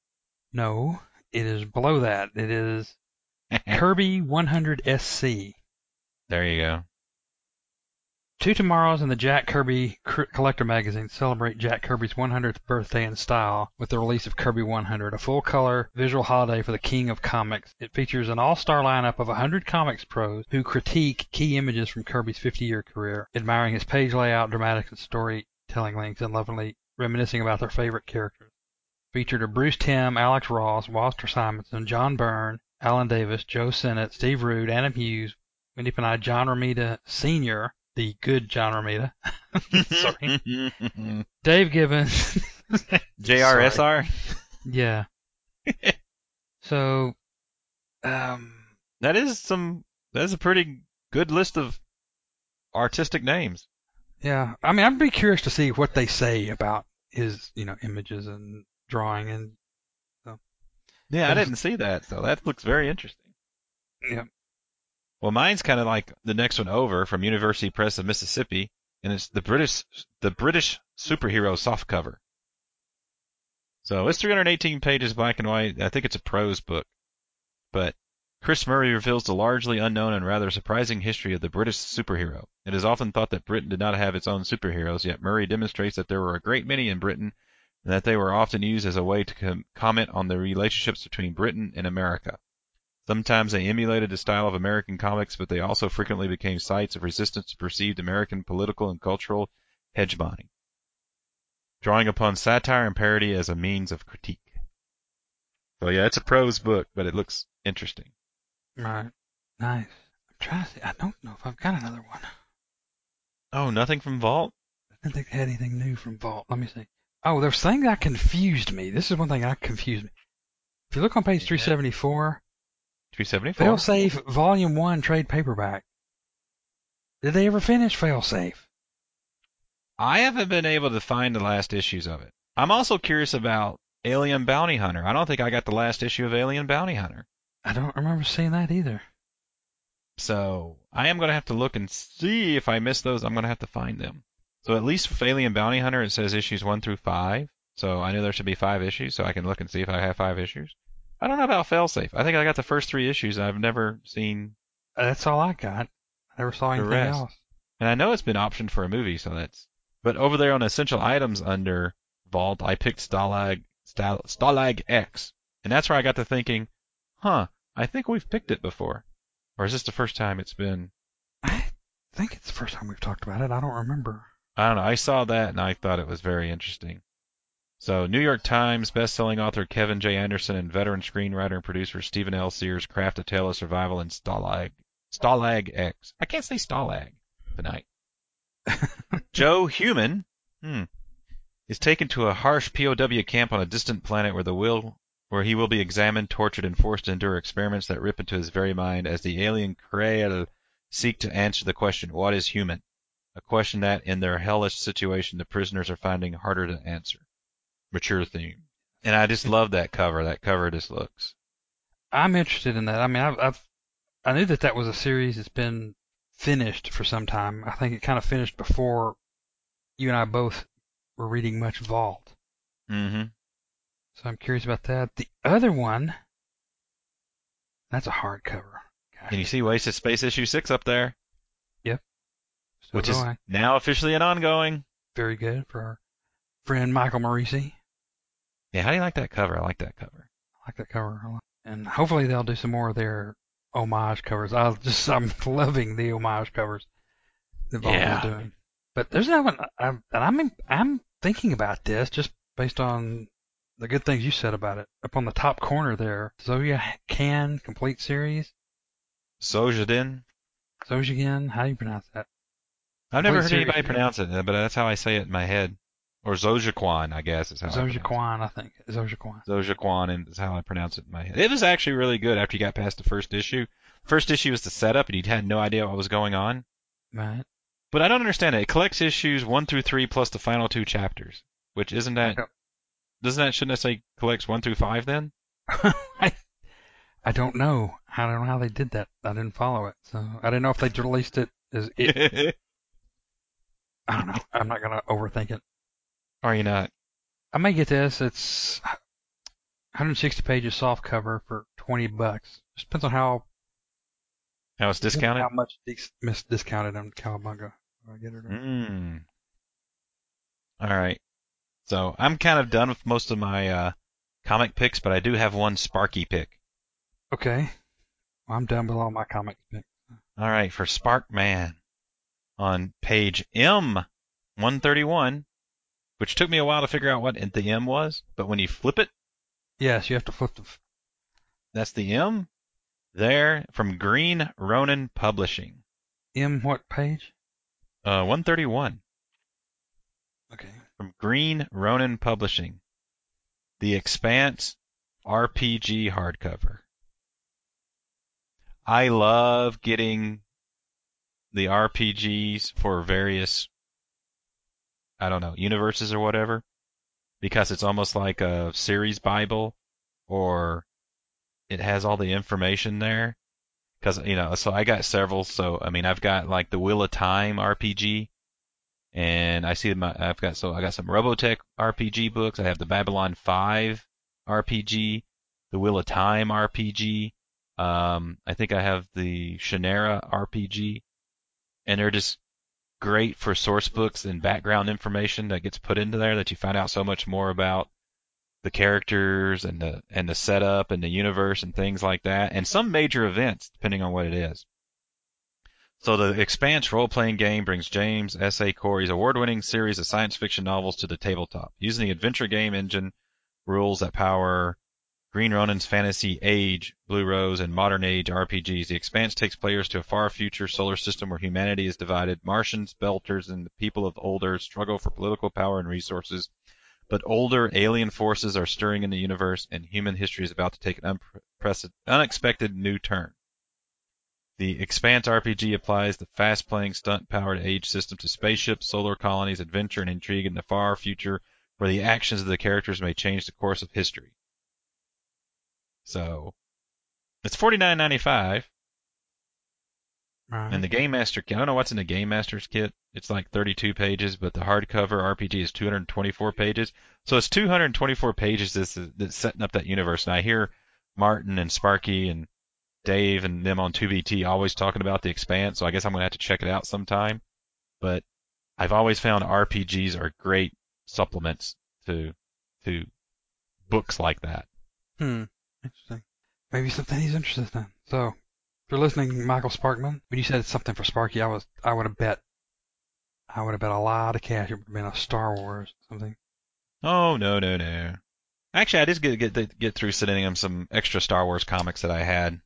No, it is below that. It is Kirby 100 SC. there you go. Two tomorrows and the Jack Kirby Collector magazine celebrate Jack Kirby's 100th birthday in style with the release of Kirby 100, a full-color visual holiday for the king of comics. It features an all-star lineup of 100 comics pros who critique key images from Kirby's 50-year career, admiring his page layout, dramatic and storytelling links, and lovingly reminiscing about their favorite characters. Featured are Bruce Timm, Alex Ross, Walter Simonson, John Byrne, Alan Davis, Joe Sinnott, Steve Rude, Adam Hughes, Wendy Panay, John Romita Sr., the good John Romita, Sorry. Dave Gibbons. JRSR? yeah. so, um, That is some. That is a pretty good list of artistic names. yeah. I mean, I'd be curious to see what they say about his, you know, images and drawing and Yeah, I didn't see that, so that looks very interesting. yeah. Well, mine's kind of like the next one over from University Press of Mississippi, and it's the British the British superhero softcover. So it's 318 pages, black and white. I think it's a prose book, but Chris Murray reveals the largely unknown and rather surprising history of the British superhero. It is often thought that Britain did not have its own superheroes, yet Murray demonstrates that there were a great many in Britain and that they were often used as a way to com- comment on the relationships between Britain and America. Sometimes they emulated the style of American comics, but they also frequently became sites of resistance to perceived American political and cultural hegemony, drawing upon satire and parody as a means of critique. So yeah, it's a prose book, but it looks interesting. Right. Nice. I'm trying to see. I don't know if I've got another one. Oh, nothing from Vault? I didn't think they had anything new from Vault. Let me see. Oh, there's thing that confused me. This is one thing that confused me. If you look on page 374, 374? Failsafe Volume 1 trade paperback. Did they ever finish Failsafe? I haven't been able to find the last issues of it. I'm also curious about Alien Bounty Hunter. I don't think I got the last issue of Alien Bounty Hunter. I don't remember seeing that either. So I am going to have to look and see if I missed those. I'm going to have to find them. So at least with Alien Bounty Hunter, it says issues one through five. So I know there should be five issues, so I can look and see if I have five issues. I don't know about Failsafe. I think I got the first three issues. And I've never seen, uh, That's all I got. I never saw anything rest. else. and I know it's been optioned for a movie, so that's. But over there on essential items under Vault, I picked Stalag Stal, Stalag X, and that's where I got to thinking, huh? I think we've picked it before, or is this the first time it's been? I think it's the first time we've talked about it. I don't remember. I don't know. I saw that and I thought it was very interesting. So, New York Times best-selling author Kevin J. Anderson and veteran screenwriter and producer Steven L. Sears craft a tale of survival in Stalag Stalag X. I can't say Stalag tonight. Joe Human hmm, is taken to a harsh POW camp on a distant planet where the will where he will be examined, tortured, and forced to endure experiments that rip into his very mind as the alien Krael seek to answer the question, what is human? A question that, in their hellish situation, the prisoners are finding harder to answer. Mature theme. And I just love that cover. That cover just looks. I'm interested in that. I mean, I've, I've I knew that that was a series that's been finished for some time. I think it kind of finished before you and I both were reading much Vault. Mm-hmm. So I'm curious about that. The other one, that's a hardcover. Gosh, And you see Wasted Space issue six up there, still which is now officially an ongoing. very good for our friend Michael Moreci. Yeah, how do you like that cover? I like that cover. I like that cover a lot. And hopefully they'll do some more of their homage covers. I just I'm loving the homage covers that Vault Yeah. is doing. But there's another one, I'm, and I'm I'm thinking about this just based on the good things you said about it. Up on the top corner there, Zoya Can complete series. Sojadin. Zojian, how do you pronounce that? I've never Complete heard anybody series. pronounce it, but that's how I say it in my head. Or Zojaqan, I guess is how I pronounce it. I think. Zojaqan and is how I pronounce it in my head. It was actually really good after you got past the first issue. First issue was the setup, and you had no idea what was going on. Right. But I don't understand it. It collects issues one through three plus the final two chapters, which isn't that? Doesn't that shouldn't that say collects one through five then? I, I don't know. I don't know how they did that. I didn't follow it, so I didn't know if they released it as it. I don't know. I'm not gonna overthink it. Are you not? I may get this. It's 160 pages soft cover for 20 bucks. Just depends on how How it's discounted? how much dis- discounted on Cowabunga. I get it. Mm. All right. So I'm kind of done with most of my uh, comic picks, but I do have one Sparky pick. Okay. Well, I'm done with all my comic picks. All right, for Sparkman on page M131, which took me a while to figure out what the M was, but when you flip it, Yes, you have to flip the. f- that's the M. There from Green Ronin Publishing. M what page? Uh, 131 Okay. from Green Ronin Publishing. The Expanse RPG hardcover. I love getting the RPGs for various, I don't know, universes or whatever, because it's almost like a series Bible or it has all the information there. because you know, so I got several. So I mean, I've got like the Wheel of Time RPG, and I see my I've got so I got some Robotech RPG books. I have the Babylon 5 RPG, the Wheel of Time RPG. Um, I think I have the Shannara RPG, and they're just great for source books and background information that gets put into there that you find out so much more about the characters and the and the setup and the universe and things like that, and some major events depending on what it is. So the Expanse role-playing game brings James S. A. Corey's award-winning series of science fiction novels to the tabletop, using the adventure game engine rules that power Green Ronin's Fantasy Age, Blue Rose, and Modern Age RPGs. The Expanse takes players to a far future solar system where humanity is divided. Martians, Belters, and the people of Ulder struggle for political power and resources. But older alien forces are stirring in the universe, and human history is about to take an unexpected new turn. The Expanse RPG applies the fast-playing, stunt-powered age system to spaceships, solar colonies, adventure, and intrigue in the far future where the actions of the characters may change the course of history. So it's forty nine ninety five. Right. And the Game Master kit, I don't know what's in the Game Master's kit. It's like 32 pages, but the hardcover RPG is 224 pages. So it's 224 pages that's, that's setting up that universe. And I hear Martin and Sparky and Dave and them on 2BT always talking about the Expanse, so I guess I'm going to have to check it out sometime. But I've always found RPGs are great supplements to to books like that. Hmm. Interesting. Maybe something he's interested in. So, if you're listening, Michael Sparkman, when you said something for Sparky, I was I would have bet I would have bet a lot of cash it would have been a Star Wars or something. Oh no no no. Actually, I did get get get through sending him some extra Star Wars comics that I had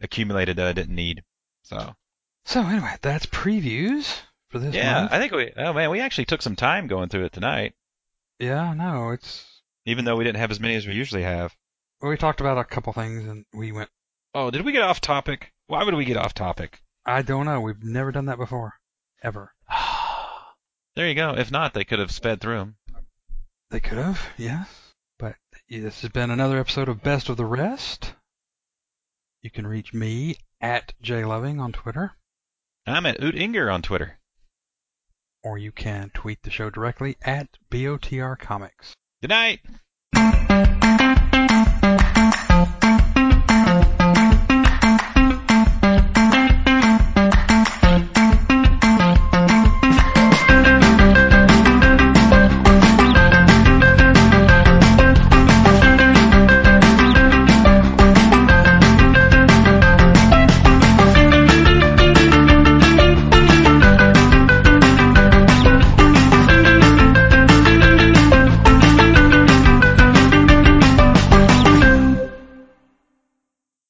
accumulated that I didn't need. So. So anyway, that's previews for this Yeah, month. I think we. Oh man, we actually took some time going through it tonight, Yeah, no, it's even though we didn't have as many as we usually have. We talked about a couple things and we went. Oh, did we get off topic? Why would we get off topic? I don't know. We've never done that before, ever. there you go. If not, they could have sped through them. They could have, yes. But this has been another episode of Best of the Rest. You can reach me at jloving on Twitter, I'm at Oot Inger on Twitter. or you can tweet the show directly at BOTR Comics. Good night. Thank you.